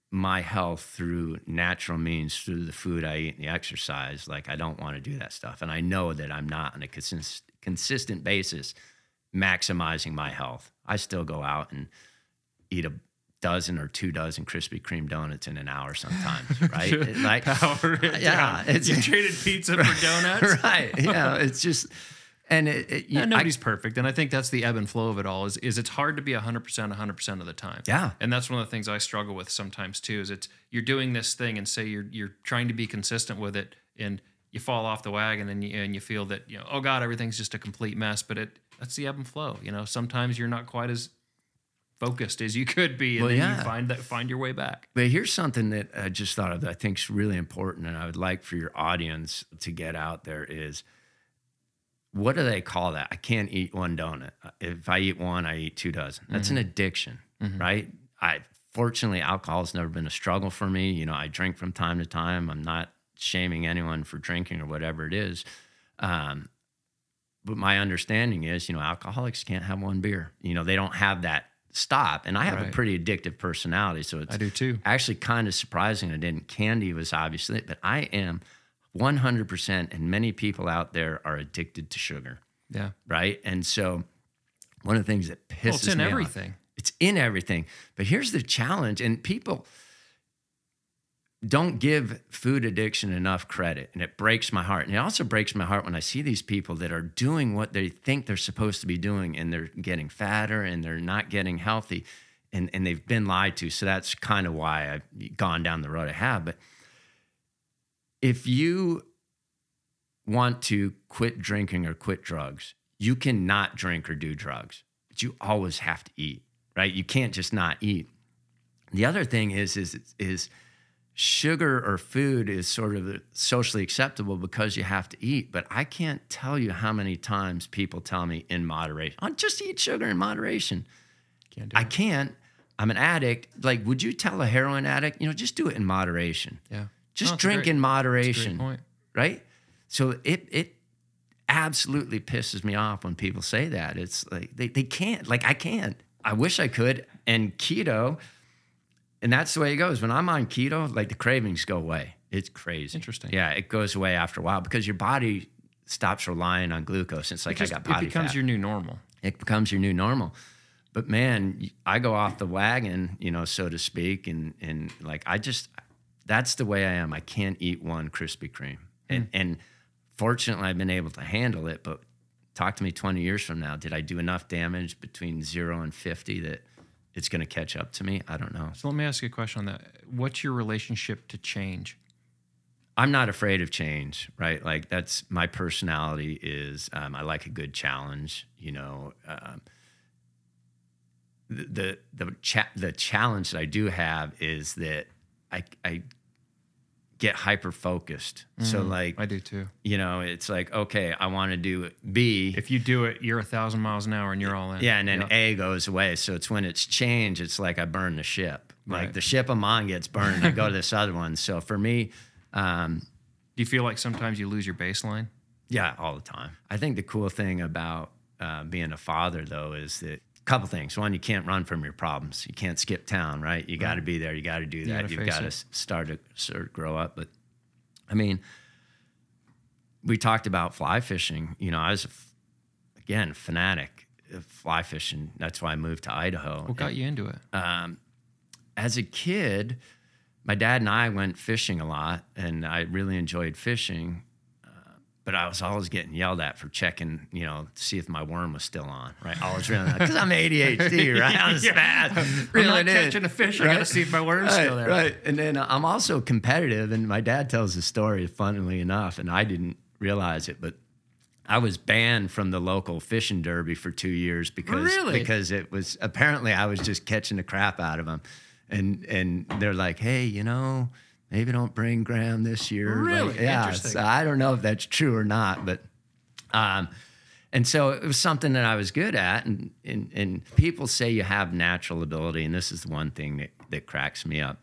my health through natural means through the food I eat and the exercise like I don't want to do that stuff and I know that I'm not on a consist- consistent basis maximizing my health. I still go out and eat a dozen or two dozen Krispy Kreme donuts in an hour sometimes, right? Like Power it Yeah, down. it's- you traded pizza for donuts. right. Yeah, it's just and it, it you, Yeah, I- nobody's perfect, and I think that's the ebb and flow of it all. Is is it's hard to be hundred percent, hundred percent of the time. Yeah. and that's one of the things I struggle with sometimes too. Is it's you're doing this thing and say you're you're trying to be consistent with it, and you fall off the wagon, and you and you feel that you know, oh God, everything's just a complete mess. But it that's the ebb and flow. You know, sometimes you're not quite as focused as you could be, and Well, then yeah. you find that find your way back. But here's something that I just thought of that I think is really important, and I would like for your audience to get out there is what do they call that? I can't eat one donut. If I eat one, I eat two dozen. That's an addiction, right? I fortunately alcohol has never been a struggle for me. You know, I drink from time to time. I'm not shaming anyone for drinking or whatever it is. Um, but my understanding is, you know, alcoholics can't have one beer. You know, they don't have that stop. And I have a pretty addictive personality, so it's I do too. actually kind of surprising I didn't. Candy was obviously, but I am 100%, and many people out there are addicted to sugar, Yeah, right? And so one of the things that pisses well, it's in me off- everything. it's in everything. But here's the challenge, and people don't give food addiction enough credit, and it breaks my heart. And it also breaks my heart when I see these people that are doing what they think they're supposed to be doing, and they're getting fatter and they're not getting healthy, and and they've been lied to. So that's kind of why I've gone down the road I have. But if you want to quit drinking or quit drugs, you cannot drink or do drugs, but you always have to eat, right? You can't just not eat. The other thing is is is sugar or food is sort of socially acceptable because you have to eat, but I can't tell you how many times people tell me in moderation, "Oh, just eat sugar in moderation." Can't do I it. can't. I'm an addict. Like, would you tell a heroin addict, you know, just do it in moderation. Yeah, Just No, drink great- in it's a great moderation right? So it it absolutely pisses me off when people say that. It's like they, they can't. Like I can't. I wish I could. And keto, and that's the way it goes. When I'm on keto, like the cravings go away. It's crazy. Interesting. Yeah, it goes away after a while because your body stops relying on glucose. It's like It, just- I got it becomes fat your new normal. it becomes your new normal. But man, I go off the wagon, you know, so to speak, and and like I just that's the way I am. I can't eat one Krispy Kreme, hmm. and and fortunately, I've been able to handle it. But talk to me twenty years from now, did I do enough damage between zero and fifty that it's going to catch up to me? I don't know. So let me ask you a question on that. What's your relationship to change? I'm not afraid of change, right? Like that's my personality is um, I like a good challenge. You know, um, the the the, cha- the challenge that I do have is that I I get hyper focused. So like I do too. you know, it's like okay, I want to do B. If you do it, you're a thousand miles an hour and you're all in. yeah, and then Yep. A goes away. So it's when it's changed, it's like I burn the ship. Like the ship I'm on gets burned, I go to this other one. So for me, um, do you feel like sometimes you lose your baseline? Yeah, all the time. I think the cool thing about uh, being a father, though, is that a couple things. One, you can't run from your problems. You can't skip town, right? You got to be there. You got to do that. gotta You've got to start to sort of grow up. But I mean, we talked about fly fishing. You know, I was again fanatic of fly fishing. That's why I moved to Idaho. What got you into it? um, as a kid, my dad and I went fishing a lot, and I really enjoyed fishing. But I was always getting yelled at for checking, you know, to see if my worm was still on, right? I was really because I'm ADHD, right? I'm Yeah. fast. I'm Reel not catching a fish. I got to see if my worm's right, still there. Right. And then uh, I'm also competitive, and my dad tells the story, funnily enough, and I didn't realize it, but I was banned from the local fishing derby for two years because Really? because it was apparently I was just catching the crap out of them, and and they're like, hey, you know, maybe don't bring Graham this year. Like, Really? yeah. Interesting. So I don't know if that's true or not, but um, and so it was something that I was good at. And, and, and people say you have natural ability. And this is the one thing that, that cracks me up.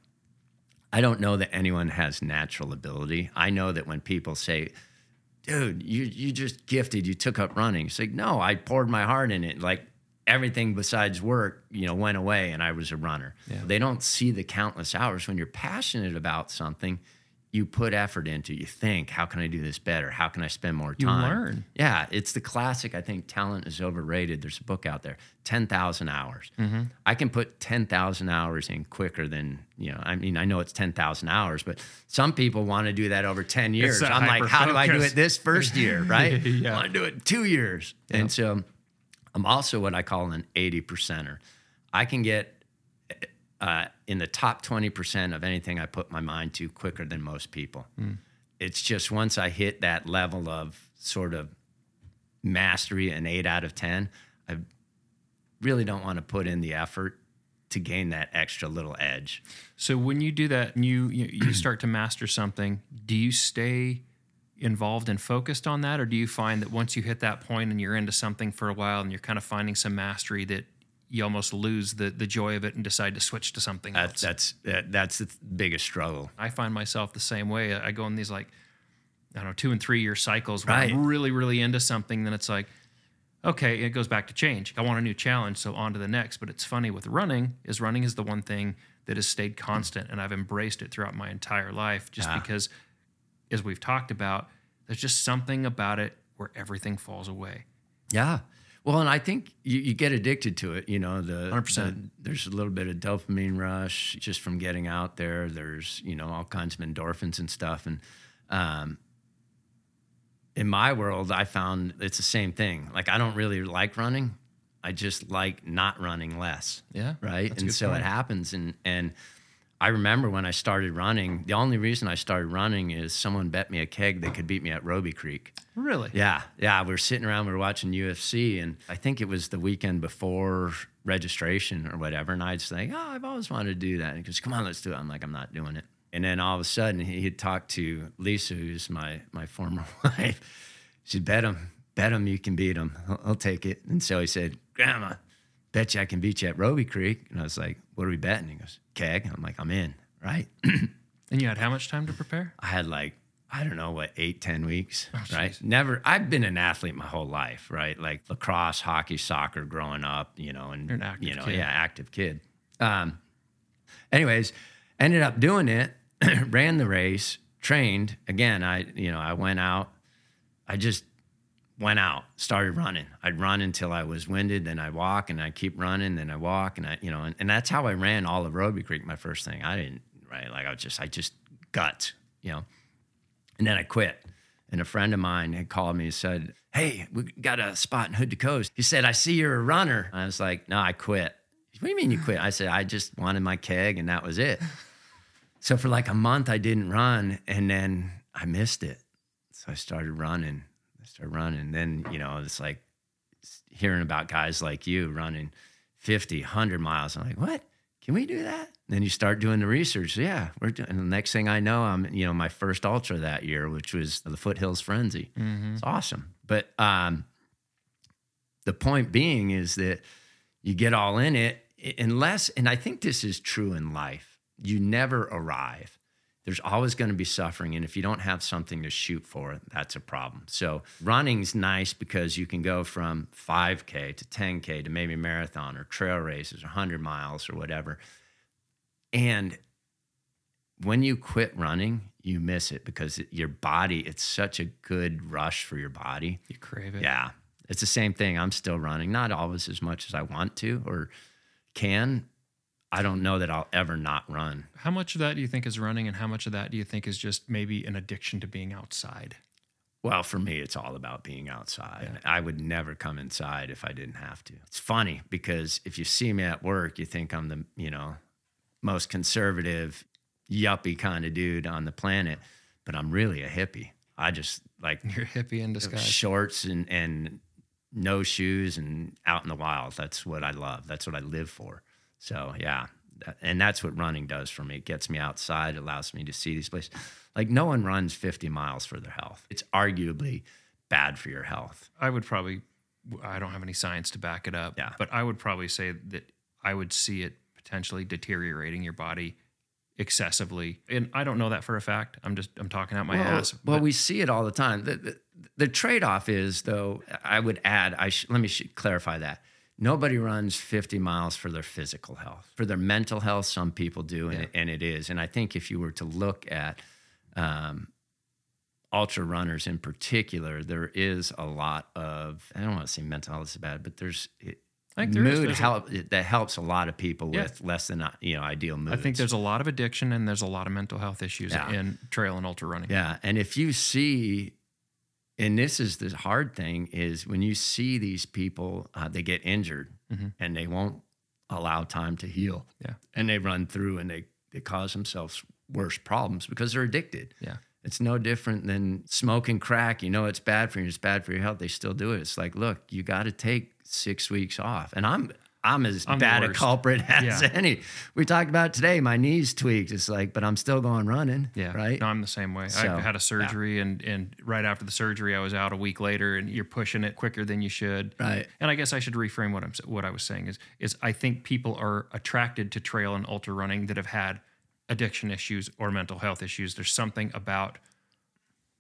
I don't know that anyone has natural ability. I know that when people say, dude, you, you just gifted, you took up running. It's like, no, I poured my heart in it. Like everything besides work, you know, went away and I was a runner. They don't see the countless hours. When you're passionate about something, you put effort into. You think, how can I do this better? How can I spend more time? You learn. Yeah, it's the classic. I think talent is overrated. There's a book out there, 10,000 hours. I can put 10,000 hours in quicker than, you know, I mean, I know it's 10,000 hours, but some people want to do that over 10 years. I'm like, how do I do it this first year, right? Yeah. I want to do it in two years. And so I'm also what I call an 80 percenter. I can get uh, in the top 20% of anything I put my mind to quicker than most people. It's just once I hit that level of sort of mastery, an eight out of 10, I really don't want to put in the effort to gain that extra little edge. So when you do that and you, you you start to master something, do you stay involved and focused on that, or do you find that once you hit that point and you're into something for a while and you're kind of finding some mastery that you almost lose the the joy of it and decide to switch to something That, else? that's that, that's the biggest struggle. I find myself the same way. I go in these like I don't know two and three year cycles where I'm Right. really really into something. Then it's like okay, it goes back to change. I want a new challenge, so on to the next. But it's funny with running is running is the one thing that has stayed constant, and I've embraced it throughout my entire life, just Yeah. because, as we've talked about, there's just something about it where everything falls away. Yeah. Well, and I think you, you get addicted to it. You know, the, 100%. the- there's a little bit of dopamine rush just from getting out there. There's you know all kinds of endorphins and stuff. And um, in my world, I found it's the same thing. Like I don't really like running. I just like not running less Yeah, right? And so point. it happens. And and I remember when I started running, the only reason I started running is someone bet me a keg they could beat me at Robie Creek. Really? Yeah, yeah. We were sitting around, we were watching UFC, and I think it was the weekend before registration or whatever. And I'd say, Oh, I've always wanted to do that. And he goes, Come on, let's do it. I'm like, I'm not doing it. And then all of a sudden, he had talked to Lisa, who's my my former wife. She Bet him, bet him you can beat him. I'll, I'll take it. And so he said, Grandma, bet you I can beat you at Robie Creek. And I was like, What are we betting? He goes, Keg. I'm like, I'm in, right? And you had how much time to prepare? I had like I don't know what eight ten weeks, right? jeez. Never. I've been an athlete my whole life, right? Like lacrosse, hockey, soccer, growing up, you know, and You're an active you know, kid. yeah, active kid. Um, anyways, ended up doing it, ran the race, trained again. I you know I went out, I just went out, started running. I'd run until I was winded, then I walk, and I keep running, then I walk, and I you know, and, and that's how I ran all of Robie Creek. My first thing, I didn't right, like I was just I just guts, you know. And then I quit. And a friend of mine had called me and said, Hey, we got a spot in Hood to Coast. He said, I see you're a runner. I was like, No, I quit. What do you mean you quit? I said, I just wanted my keg and that was it. So for like a month, I didn't run and then I missed it. So I started running. I started running. Then, you know, it's like hearing about guys like you running 50, 100 miles. I'm like, What? can we do that? And then you start doing the research. Yeah, we're doing. And the next thing I know, I'm you know my first ultra that year, which was the Foothills Frenzy. Mm-hmm. It's awesome. But um, the point being is that you get all in it unless, and I think this is true in life. You never arrive. There's always going to be suffering, and if you don't have something to shoot for, that's a problem. So running's nice because you can go from 5K to 10K to maybe marathon or trail races or 100 miles or whatever. And when you quit running, you miss it because it, your body, it's such a good rush for your body. You crave it. Yeah. It's the same thing. I'm still running, not always as much as I want to or can. I don't know that I'll ever not run. How much of that do you think is running, and how much of that do you think is just maybe an addiction to being outside? Well, for me, it's all about being outside. I would never come inside if I didn't have to. It's funny because if you see me at work, you think I'm the, you know, most conservative, yuppie kind of dude on the planet, but I'm really a hippie. I just like You're hippie in disguise. shorts and, and no shoes and out in the wild. That's what I love. That's what I live for. So yeah, and that's what running does for me. It gets me outside, it allows me to see these places. Like no one runs 50 miles for their health. It's arguably bad for your health. I would probably, I don't have any science to back it up, Yeah. but I would probably say that I would see it potentially deteriorating your body excessively. And I don't know that for a fact. I'm just, I'm talking out my well, ass. well, but- we see it all the time. The, the, the trade off is, though, I would add, I sh- let me sh- clarify that. Nobody runs 50 miles for their physical health. For their mental health, some people do, and, it, and it is. And I think if you were to look at um, ultra runners in particular, there is a lot of, I don't want to say mental health is bad, but there's it, I think there is. mood There's a- that helps a lot of people Yeah. with less than you know ideal moods. I think there's a lot of addiction and there's a lot of mental health issues Yeah. in trail and ultra running. Yeah, and if you see, and this is the hard thing is when you see these people, uh, they get injured Mhm. and they won't allow time to heal. Yeah. and they run through and they they cause themselves worse problems because they're addicted. Yeah. It's no different than smoking crack. You know it's bad for you. It's bad for your health. They still do it. It's like, look, you got to take six weeks off. And I'm I'm as I'm bad a culprit as Yeah. any. We talked about today. My knees tweaked. It's like, but I'm still going running. Yeah. Right. No, I'm the same way. So, I had a surgery and and right after the surgery I was out a week later and you're pushing it quicker than you should. Right. And I guess I should reframe what I'm what I was saying is is I think people are attracted to trail and ultra running that have had addiction issues or mental health issues. There's something about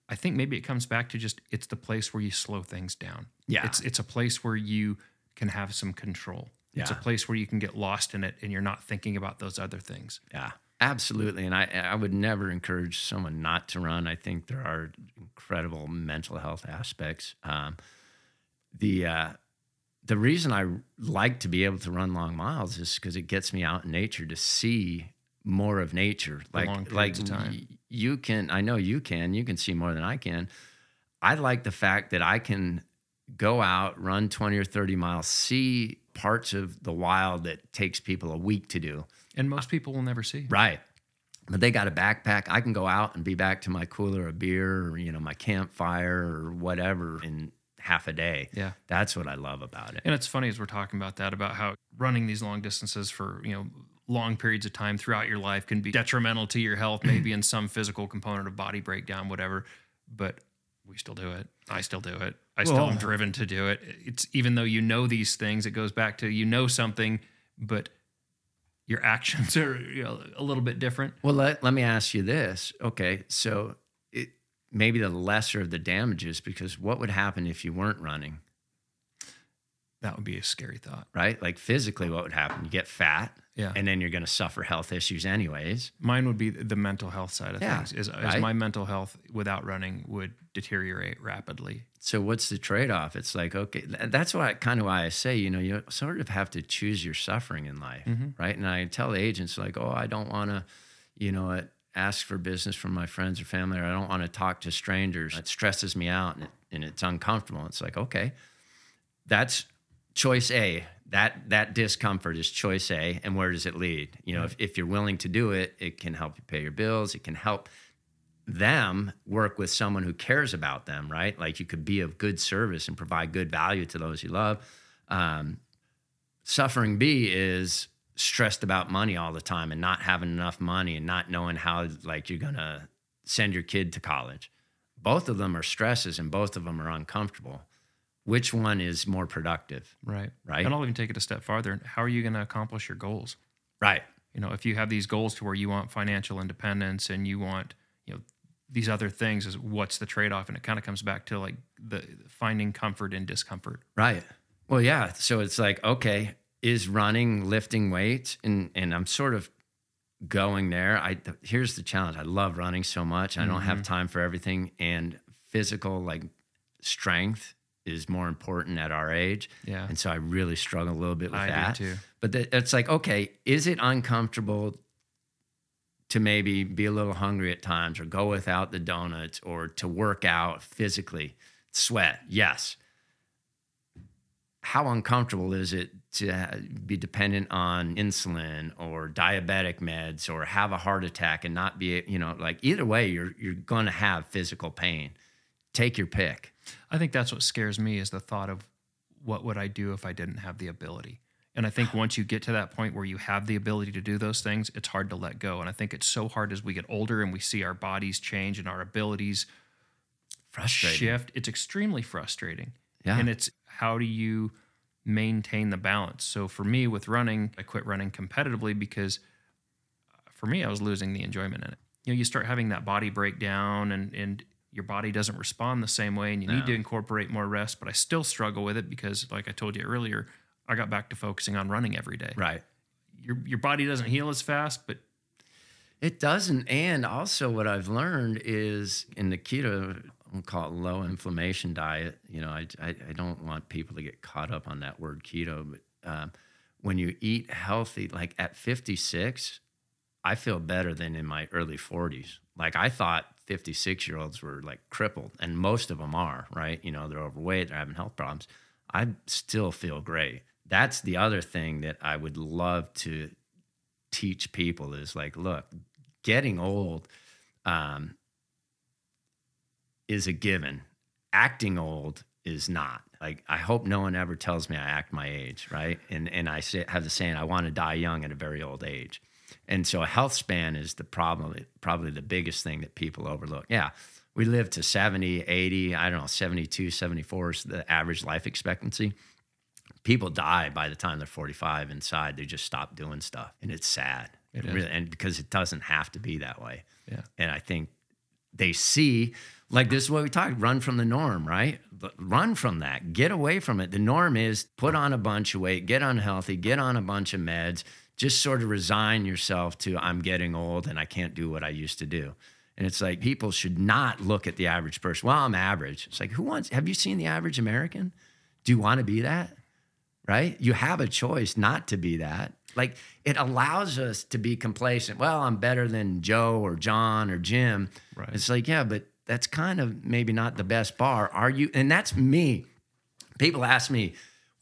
I think maybe it comes back to just it's the place where you slow things down. Yeah. It's it's a place where you can have some control. It's a place where you can get lost in it and you're not thinking about those other things. Yeah, absolutely. And I, I would never encourage someone not to run. I think there are incredible mental health aspects. Um, the uh, the reason I like to be able to run long miles is because it gets me out in nature to see more of nature. Like long like of time. y- you can. I know you can. You can see more than I can. I like the fact that I can go out, run 20 or 30 miles, see parts of the wild that takes people a week to do. And most people will never see. Right. But they got a backpack. I can go out and be back to my cooler of beer or, you know, my campfire or whatever in half a day. Yeah. That's what I love about it. And it's funny as we're talking about that about how running these long distances for, you know, long periods of time throughout your life can be detrimental to your health, maybe in some physical component of body breakdown, whatever. But we still do it. I still do it. I still Well- am driven to do it. It's even though you know these things, it goes back to you know something, but your actions are you know, a little bit different. Well, let, let me ask you this. Okay. So it, maybe the lesser of the damages, because what would happen if you weren't running, That would be a scary thought. right? Like physically, what would happen? You get fat Yeah. and then you're going to suffer health issues anyways. Mine would be the mental health side of Yeah, things. Is, is my mental health without running would deteriorate rapidly. So what's the trade-off? It's like, okay, that's why kind of why I say, you know, you sort of have to choose your suffering in life, mm-hmm. right? And I tell agents like, oh, I don't want to, you know, ask for business from my friends or family, or I don't want to talk to strangers. It stresses me out and, it, and it's uncomfortable. It's like, okay, that's choice A. That that discomfort is choice A, and where does it lead? You know, if, if you're willing to do it, it can help you pay your bills. It can help them work with someone who cares about them, right? Like you could be of good service and provide good value to those you love. Um, suffering B is stressed about money all the time and not having enough money and not knowing how like you're gonna send your kid to college. Both of them are stresses and both of them are uncomfortable. Which one is more productive? Right. Right. And I'll even take it a step farther. How are you going to accomplish your goals? Right. You know, if you have these goals to where you want financial independence and you want, you know, these other things is what's the trade-off and it kind of comes back to like the finding comfort in discomfort. Right. Well, yeah. So it's like, okay, is running, lifting weights, and and I'm sort of going there. I here's the challenge. I love running so much. I don't have Mhm. time for everything, and physical like strength is more important at our age. Yeah. And so I really struggle a little bit with I that. do too. But it's like, okay, is it uncomfortable to maybe be a little hungry at times or go without the donuts or to work out physically? Sweat, yes. How uncomfortable is it to be dependent on insulin or diabetic meds or have a heart attack and not be, you know, like either way, you're you're going to have physical pain. Take your pick. I think that's what scares me is the thought of what would I do if I didn't have the ability. And I think once you get to that point where you have the ability to do those things, it's hard to let go. And I think it's so hard as we get older and we see our bodies change and our abilities shift. It's extremely frustrating. Yeah. And it's how do you maintain the balance? So for me with running, I quit running competitively because for me, I was losing the enjoyment in it. You know, you start having that body breakdown and, and your body doesn't respond the same way and you need to incorporate more rest, but I still struggle with it because like I told you earlier, I got back to focusing on running every day. right. Your your body doesn't heal as fast, but It doesn't. And also, what I've learned is in the keto, we'll call it low inflammation diet. You know, I, I, I don't want people to get caught up on that word keto, but um, when you eat healthy, like at 56, I feel better than in my early 40s. Like I thought 56 year olds were like crippled, and most of them are, right? You know, they're overweight, they're having health problems. I still feel great. That's the other thing that I would love to teach people is like, look, getting old um, is a given. Acting old is not. Like I hope no one ever tells me I act my age, right? And and I say, have the saying, I want to die young at a very old age. And so a health span is the problem, probably the biggest thing that people overlook. Yeah, we live to 70, 80, I don't know, 72, 74 is the average life expectancy. People die by the time they're 45 inside. They just stop doing stuff. And it's sad. It is. really, and because it doesn't have to be that way. Yeah. And I think they see like this is what we talked run from the norm right run from that get away from it the norm is put on a bunch of weight get unhealthy get on a bunch of meds just sort of resign yourself to i'm getting old and i can't do what i used to do. And it's like people should not look at the average person. Well i'm average. It's like who wants have you seen the average american? Do you want to be that? Right? You have a choice not to be that. Like it allows us to be complacent. Well i'm better than joe or john or jim. Right. it's like yeah but that's kind of maybe not the best bar are you? And that's me. People ask me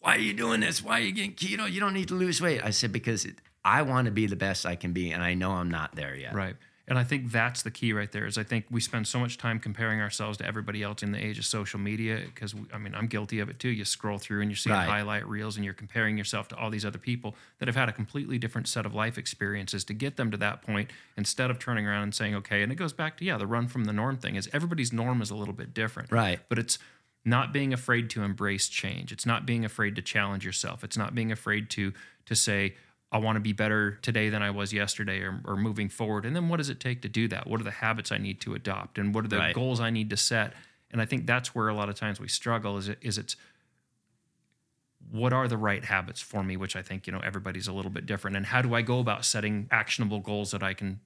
why are you doing this? Why are you getting keto? You don't need to lose weight. I said because it, i want to be the best i can be and i know i'm not there yet Right. And I think that's the key right there is I think we spend so much time comparing ourselves to everybody else in the age of social media because I mean I'm guilty of it too. You scroll through and you're seeing Right. highlight reels and you're comparing yourself to all these other people that have had a completely different set of life experiences to get them to that point instead of turning around and saying okay and it goes back to yeah the run from the norm thing is everybody's norm is a little bit different. Right. But it's not being afraid to embrace change. It's not being afraid to challenge yourself. It's not being afraid to to say I want to be better today than I was yesterday or, or moving forward. And then what does it take to do that? What are the habits I need to adopt? And what are the Right. goals I need to set? And I think that's where a lot of times we struggle is it, is it's what are the right habits for me, which I think, you know, everybody's a little bit different. And how do I go about setting actionable goals that I can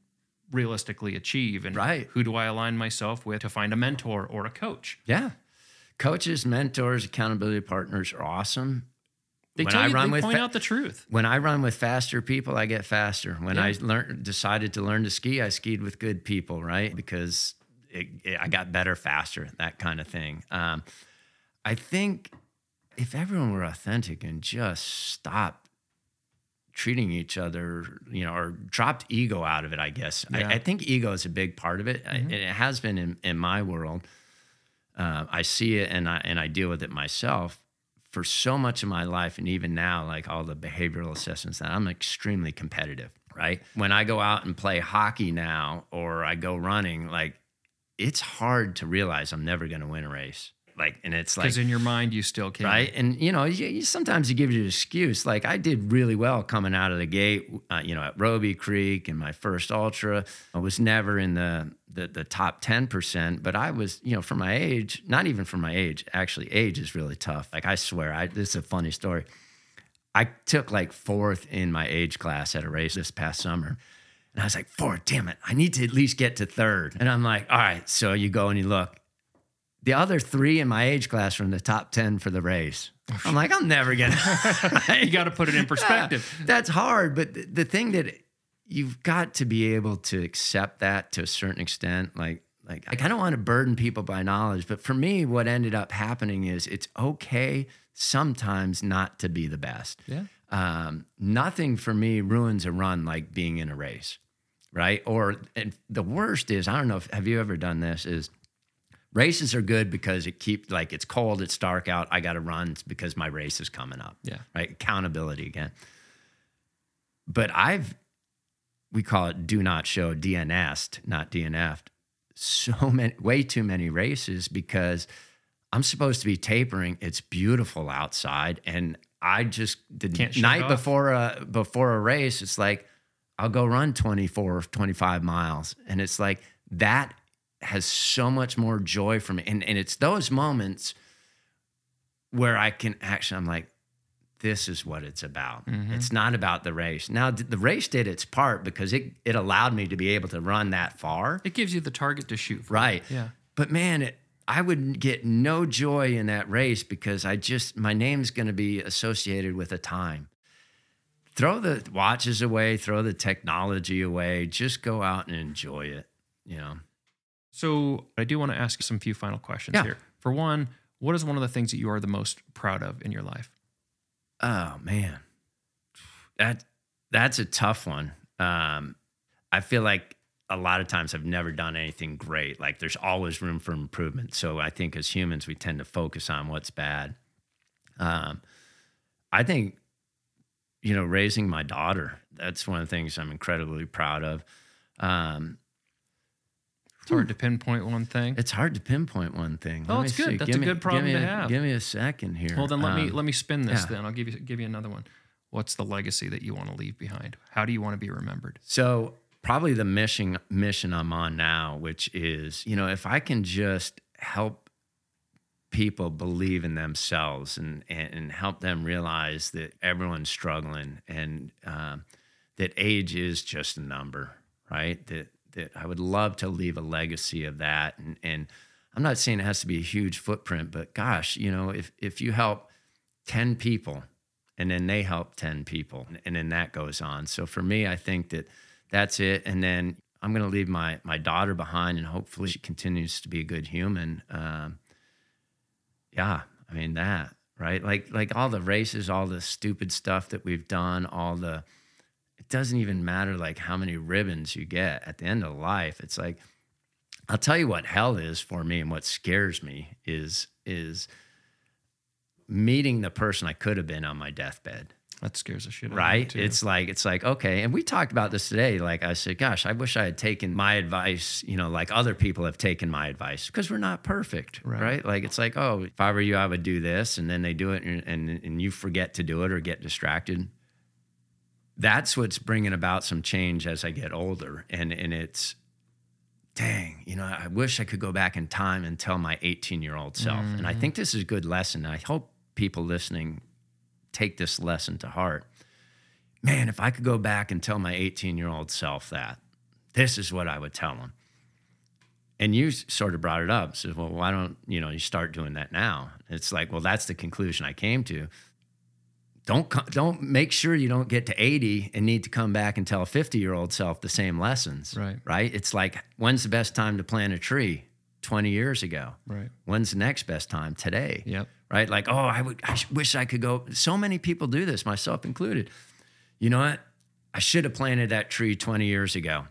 realistically achieve? And Right. who do I align myself with to find a mentor or a coach? yeah coaches mentors accountability partners are awesome They When tell I you, run they with point fa- out the truth. when I run with faster people, I get faster. When I learned, decided to learn to ski, I skied with good people, right? Because it, it- I got better faster, that kind of thing. Um, I think if everyone were authentic and just stopped treating each other, you know, or dropped ego out of it, I guess. Yeah. I, I think ego is a big part of it. I- Mhm. and it has been in, in my world. Uh, I see it and I and I deal with it myself. For so much of my life and even now like all the behavioral assessments that I'm extremely competitive, right? When I go out and play hockey now or I go running, like it's hard to realize I'm never going to win a race. Like, and it's like, Because in your mind, you still can. right? And you know, you, you, sometimes you give you an excuse. Like I did really well coming out of the gate. Uh, you know, at Robie Creek and my first ultra, I was never in the the, the top ten percent, but I was, you know, for my age, not even for my age. Actually, age is really tough. Like I swear, I this is a funny story. I took like fourth in my age class at a race this past summer. And I was like, fourth, damn it. I need to at least get to third. And I'm like, all right. So you go and you look. The other three in my age class were in the top 10 for the race. I'm like, I'm never going to. You got to put it in perspective. That's hard. But the, the thing that you've got to be able to accept that to a certain extent. Like, like, like I don't want to burden people by knowledge, but for me, what ended up happening is it's okay sometimes not to be the best. Yeah. Um, nothing for me ruins a run like being in a race, right? Or and the worst is I don't know if have you ever done this is races are good because it keep like it's cold, it's dark out. I got to run it's because my race is coming up. Yeah. Right. Accountability again. But I've, we call it do not show DNS'd, not DNF'd, so many, way too many races because I'm supposed to be tapering. It's beautiful outside. And I just, the Can't night before a, before a race, it's like, I'll go run 24, 25 miles. And it's like, that has so much more joy for me. And, and it's those moments where I can actually, I'm like, this is what it's about. Mm-hmm. It's not about the race. Now, the race did its part because it, it allowed me to be able to run that far. It gives you the target to shoot for. Right. Yeah. But man, it, I would get no joy in that race because I just, my name's going to be associated with a time. Throw the watches away, throw the technology away, just go out and enjoy it, you know? So I do want to ask some few final questions Yeah. here. For one, what is one of the things that you are the most proud of in your life? Oh man, that that's a tough one. Um, I feel like a lot of times I've never done anything great. Like there's always room for improvement. So I think as humans we tend to focus on what's bad. Um, I think you know raising my daughter. That's one of the things I'm incredibly proud of. Um, It's hard to pinpoint one thing. it's hard to pinpoint one thing. Oh, it's good. see. That's Give a me- good problem me to a- have. Give me a second here. Well, then let me Um, let me spin this. yeah. Then I'll give you give you another one. What's the legacy that you want to leave behind? How do you want to be remembered? So probably the mission mission I'm on now, which is, you know, if I can just help people believe in themselves and and, and help them realize that everyone's struggling and um, that age is just a number, right? That that I would love to leave a legacy of that. And and I'm not saying it has to be a huge footprint, but gosh, you know, if if you help 10 people and then they help 10 people and then that goes on. So for me i think that that's it. And then i'm going to leave my my daughter behind and hopefully she continues to be a good human. Um, yeah i mean that right? Like like all the races all the stupid stuff that we've done all the doesn't even matter like how many ribbons you get at the end of life it's like i'll tell you what hell is for me and what scares me is is meeting the person I could have been on my deathbed. That scares the shit out of me Right? It's like it's like okay, and we talked about this today. Like I said, gosh, I wish I had taken my advice, you know, like other people have taken my advice because we're not perfect, Right. right. Like it's like, oh, if I were you, I would do this, and then they do it, and, and and you forget to do it or get distracted. That's what's bringing about some change as I get older, and and it's dang, you know, I wish I could go back in time and tell my 18 year old self. And Mm-hmm. I think this is a good lesson. I hope people listening take this lesson to heart. Man, if I could go back and tell my 18 year old self that, this is what I would tell him. And you sort of brought it up. Says, well, why don't you know you start doing that now? It's like, well, that's the conclusion I came to. Don't don't make sure you don't get to 80 and need to come back and tell a 50 year old self the same lessons. Right. Right. It's like, when's the best time to plant a tree? 20 years ago. right. When's the next best time? Today Yep. right? Like, oh, I would, I wish I could go. So many people do this, myself included. You know what? I should have planted that tree 20 years ago,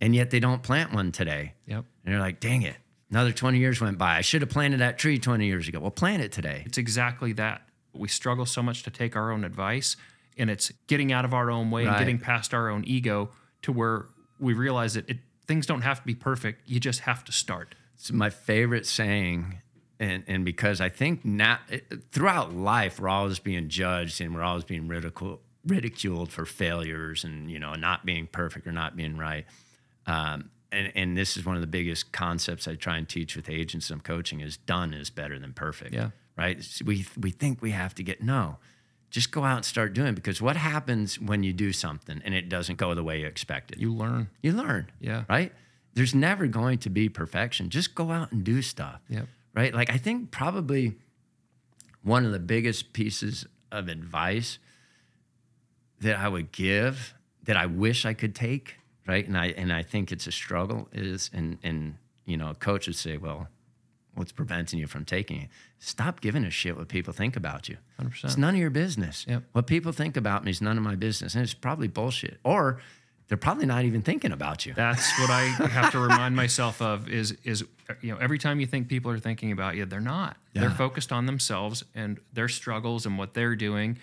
and yet they don't plant one today. Yep. And they're like, dang it, another 20 years went by. I should have planted that tree 20 years ago. Well, plant it today. It's exactly that. We struggle so much to take our own advice and it's getting out of our own way Right. and getting past our own ego to where we realize that it, things don't have to be perfect you just have to start It's my favorite saying, and and because I think now throughout life we're always being judged and we're always being ridiculed ridiculed for failures and you know not being perfect or not being right. Um, and and this is one of the biggest concepts I try and teach with agents I'm coaching is done is better than perfect. Yeah. Right. We we think we have to get no. Just go out and start doing it because what happens when you do something and it doesn't go the way you expected? you learn you learn Yeah. right there's never going to be perfection just go out and do stuff Yep. right like i think probably one of the biggest pieces of advice that i would give that i wish i could take right and i and i think it's a struggle is and and you know a coach would say well what's preventing you from taking it stop giving a shit what people think about you 100%. it's none of your business Yep. what people think about me is none of my business and it's probably bullshit or they're probably not even thinking about you That's what I have to remind myself of is is you know every time you think people are thinking about you, they're not. They're focused on themselves and their struggles and what they're doing.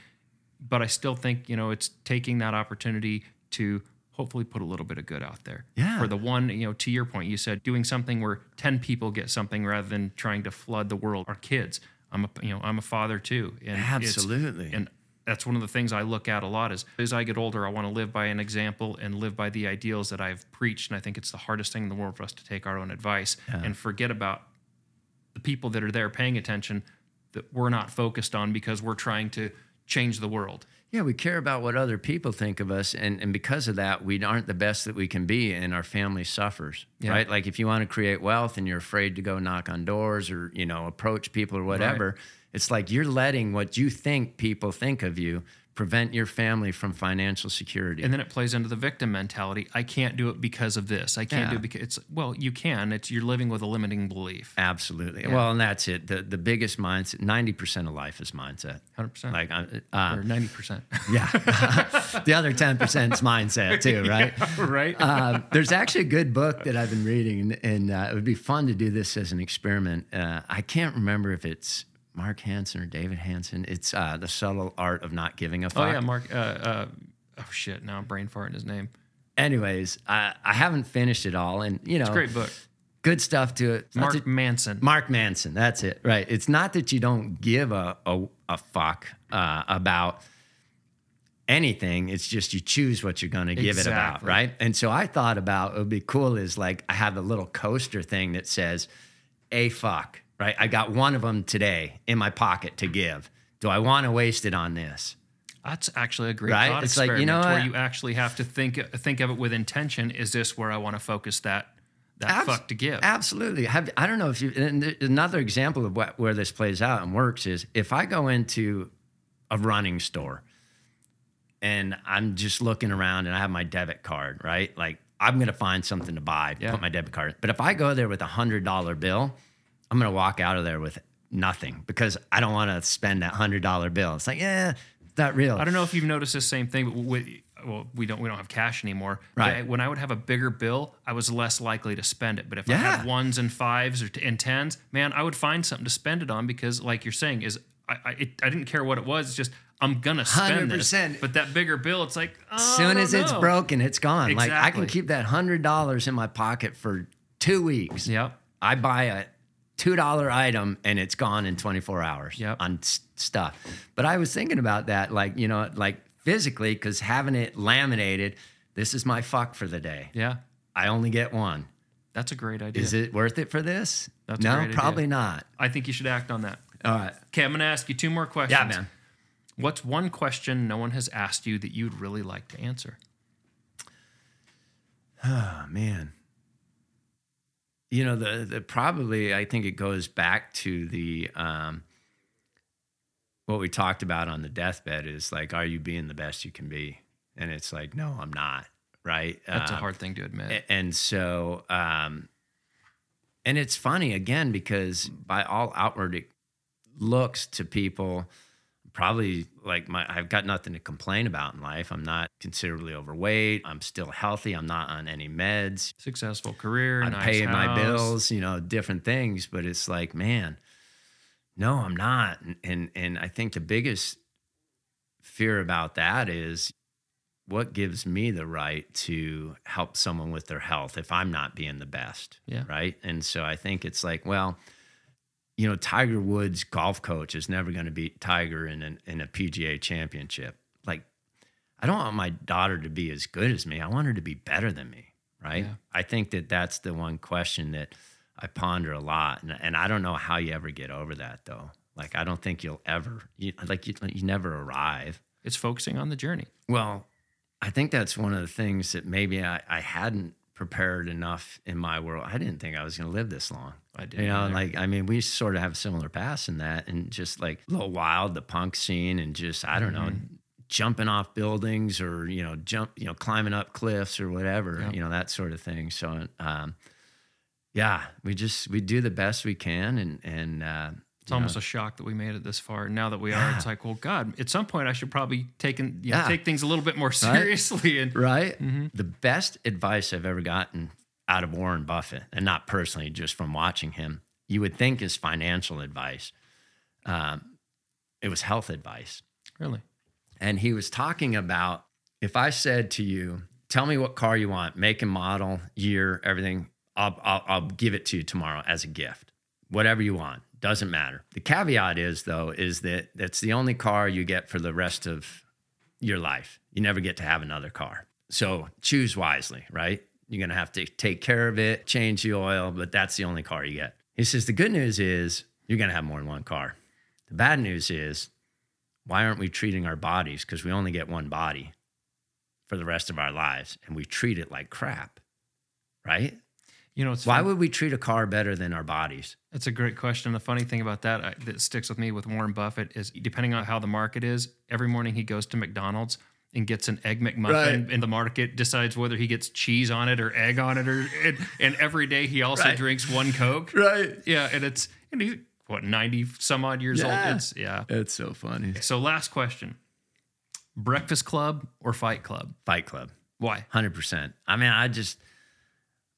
But I still think you know it's taking that opportunity to hopefully put a little bit of good out there. Yeah. For the one, you know, to your point, you said doing something where ten people get something rather than trying to flood the world. Our kids. I'm a you know I'm a father too. And Absolutely. and that's one of the things I look at a lot is as I get older, I want to live by an example and live by the ideals that I've preached. And I think it's the hardest thing in the world for us to take our own advice and forget about the people that are there paying attention that we're not focused on because we're trying to change the world. Yeah, we care about what other people think of us, and, and because of that, we aren't the best that we can be, and our family suffers. Yeah. Right? Like if you want to create wealth and you're afraid to go knock on doors or you know approach people or whatever, it's like you're letting what you think people think of you prevent your family from financial security. And then it plays into the victim mentality. I can't do it because of this. I can't Yeah. do it because it's well, you can. It's you're living with a limiting belief. Absolutely. Well, and that's it. The the biggest mindset. Ninety percent of life is mindset. Hundred percent. Like, uh, uh, or ninety percent. yeah, the other ten percent is mindset too, right? right? um, there's actually a good book that I've been reading, and, and uh, it would be fun to do this as an experiment. Uh, I can't remember if it's Mark Hansen or David Hansen. It's uh, the subtle art of not giving a fuck. oh yeah, Mark uh, uh, oh shit, now I'm brain farting his name. Anyways, I, I haven't finished it all, and you know, Great book. good stuff to it. Mark that- Manson. Mark Manson. That's it. Right. It's not that you don't give a a, a fuck uh, about anything. It's just you choose what you're going to give it about. Right. And so I thought about it would be cool is like I have a little coaster thing that says a fuck. Right. I got one of them today in my pocket to give. Do I want to waste it on this? That's actually a great Right? thought It's like, you know where what? you actually have to think think of it with intention. Is this where I want to focus that that Abs- fuck to give? Absolutely. Have, I don't know if you, and another example of what, where this plays out and works is if I go into a running store and I'm just looking around and I have my debit card, right? Like I'm going to find something to buy, Yeah. put my debit card. But if I go there with a hundred dollar bill, I'm going to walk out of there with nothing because I don't want to spend that hundred dollar bill. It's like, yeah, it's not real. I don't know if you've noticed the same thing, but we, well, we don't we don't have cash anymore. Right. When I would have a bigger bill, I was less likely to spend it. But if I had ones and fives or t- and tens, man, I would find something to spend it on because, like you're saying, is I I, it, I didn't care what it was. It's just I'm gonna spend this. 100%. But that bigger bill, it's like oh, As soon I as don't it's know. broken, it's gone. Exactly. Like I can keep that hundred dollars in my pocket for two weeks. Yep. I buy a two dollar item and it's gone in 24 hours Yep. on s- stuff. But I was thinking about that, like you know, like physically, because having it laminated, this is my fuck for the day. Yeah. I only get one. That's a great idea. Is it worth it for this? That's no, probably not. I think you should act on that. All right. Okay, I'm gonna ask you two more questions. Yeah, man. What's one question no one has asked you that you'd really like to answer? Oh man. You know, the the probably I think it goes back to the um what we talked about on the deathbed is like, are you being the best you can be? And it's like, no, I'm not. Right. That's a Um, hard thing to admit. And so, um, and it's funny again because by all outward looks to people, probably like my, I've got nothing to complain about in life. I'm not considerably overweight. I'm still healthy. I'm not on any meds. Successful career. I'm nice paying my bills, you know, different things. But it's like, man, No, I'm not. And, and and I think the biggest fear about that is what gives me the right to help someone with their health if I'm not being the best. Yeah. Right. And so I think it's like, well, you know, Tiger Woods golf coach is never going to beat Tiger in an, in a PGA championship. Like, I don't want my daughter to be as good as me. I want her to be better than me. Right. Yeah. I think that that's the one question that I ponder a lot. And, and I don't know how you ever get over that though. Like, I don't think you'll ever, you, like, you, you never arrive. It's focusing on the journey. Well, I think that's one of the things that maybe I, I hadn't prepared enough in my world. I didn't think I was going to live this long. I did. You know, like I mean, we sort of have a similar paths in that, and just like a little wild, the punk scene, and just I don't know, Mm-hmm. jumping off buildings or you know, jump, you know, climbing up cliffs or whatever, Yeah. you know, that sort of thing. So, um, yeah, we just we do the best we can, and and uh, It's almost a shock that we made it this far. Now that we are, it's like, well, God, at some point I should probably take you know, Yeah. take things a little bit more seriously. And right? Mm-hmm. The best advice I've ever gotten out of Warren Buffett, and not personally, just from watching him, you would think is financial advice. Um, it was health advice. really, And he was talking about if I said to you, tell me what car you want, make and model, year, everything, I'll, I'll, I'll give it to you tomorrow as a gift. Whatever you want, doesn't matter. The caveat is, though, is that that's the only car you get for the rest of your life. You never get to have another car. So choose wisely, right? You're going to have to take care of it, change the oil, but that's the only car you get. He says the good news is you're going to have more than one car. The bad news is why aren't we treating our bodies because we only get one body for the rest of our lives and we treat it like crap right you know, why fun- would we treat a car better than our bodies That's a great question. The funny thing about that I, that sticks with me with Warren Buffett is depending on how the market is, every morning he goes to McDonald's and gets an egg McMuffin, Right. and the market decides whether he gets cheese on it or egg on it, or and, and every day he also Right. drinks one Coke. right Yeah, and it's and he's what ninety some odd years Yeah. old. It's yeah. it's so funny So last question: Breakfast Club or Fight Club? fight club Why? 100% i mean i just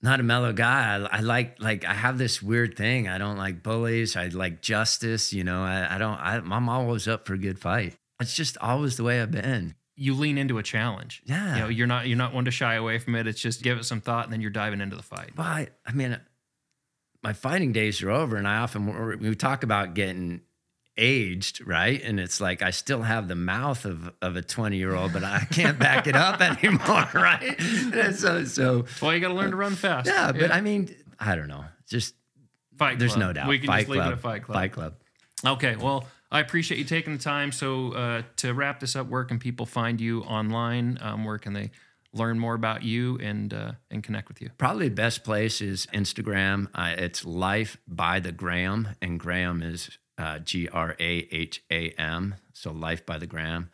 not a mellow guy I, I like like i have this weird thing i don't like bullies i like justice you know i, I don't I, i'm always up for a good fight it's just always the way i've been You lean into a challenge. Yeah. You know, you're not you're not one to shy away from it. It's just give it some thought, and then you're diving into the fight. Well, I, I mean, my fighting days are over, and I often we talk about getting aged, right? And it's like I still have the mouth of of a twenty year old, but I can't back it up anymore, right? And so, so That's why you got to learn to run fast. yeah, but I mean, I don't know, just Fight there's Club. no doubt. We can Fight just leave Club, it at Fight Club. Fight Club. Okay, well, I appreciate you taking the time. So uh, to wrap this up, where can people find you online? Um, where can they learn more about you and uh, and connect with you? Probably the best place is Instagram. Uh, it's Life by the Graham, and Graham is uh, G R A H A M. So Life by the Graham.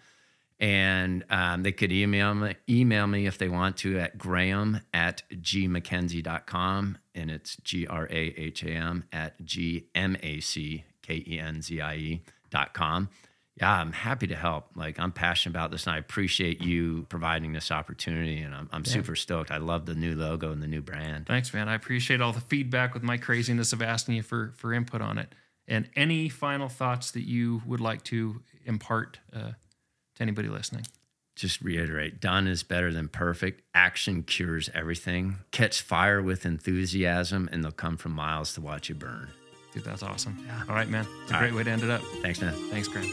And um, they could email me, email me if they want to at graham at gmackenzie.com. And it's G R A H A M at G M A C K E N Z I E dot com. Yeah, I'm happy to help. Like, I'm passionate about this, and I appreciate you providing this opportunity. And I'm, I'm super stoked. I love the new logo and the new brand. Thanks, man. I appreciate all the feedback with my craziness of asking you for for input on it. And any final thoughts that you would like to impart uh, to anybody listening? just reiterate done is better than perfect. Action cures everything. Catch fire with enthusiasm, and they'll come from miles to watch you burn. Dude, that's awesome. Yeah. All right, man. It's a All great right. way to end it up. Thanks, man. Thanks, Grant.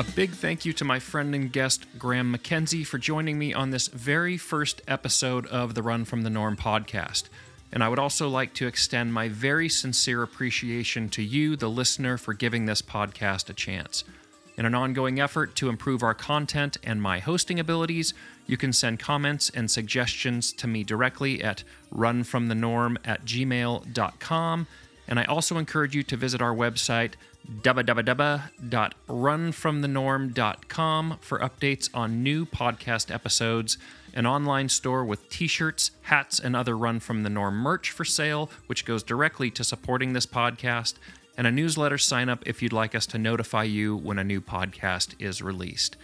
A big thank you to my friend and guest, Graham MacKenzie, for joining me on this very first episode of the Run from the Norm podcast. And I would also like to extend my very sincere appreciation to you, the listener, for giving this podcast a chance. In an ongoing effort to improve our content and my hosting abilities, you can send comments and suggestions to me directly at runfromthenorm at gmail.com. And I also encourage you to visit our website, www.runfromthenorm.com, for updates on new podcast episodes, an online store with t shirts, hats, and other Run From the Norm merch for sale, which goes directly to supporting this podcast, and a newsletter sign up if you'd like us to notify you when a new podcast is released.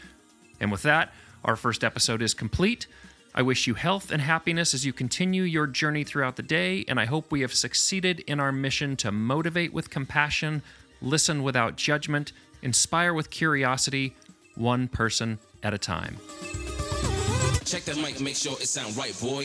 And with that, our first episode is complete. I wish you health and happiness as you continue your journey throughout the day, and I hope we have succeeded in our mission to motivate with compassion, listen without judgment, inspire with curiosity, one person at a time. Check that mic, make sure it sound right, boy.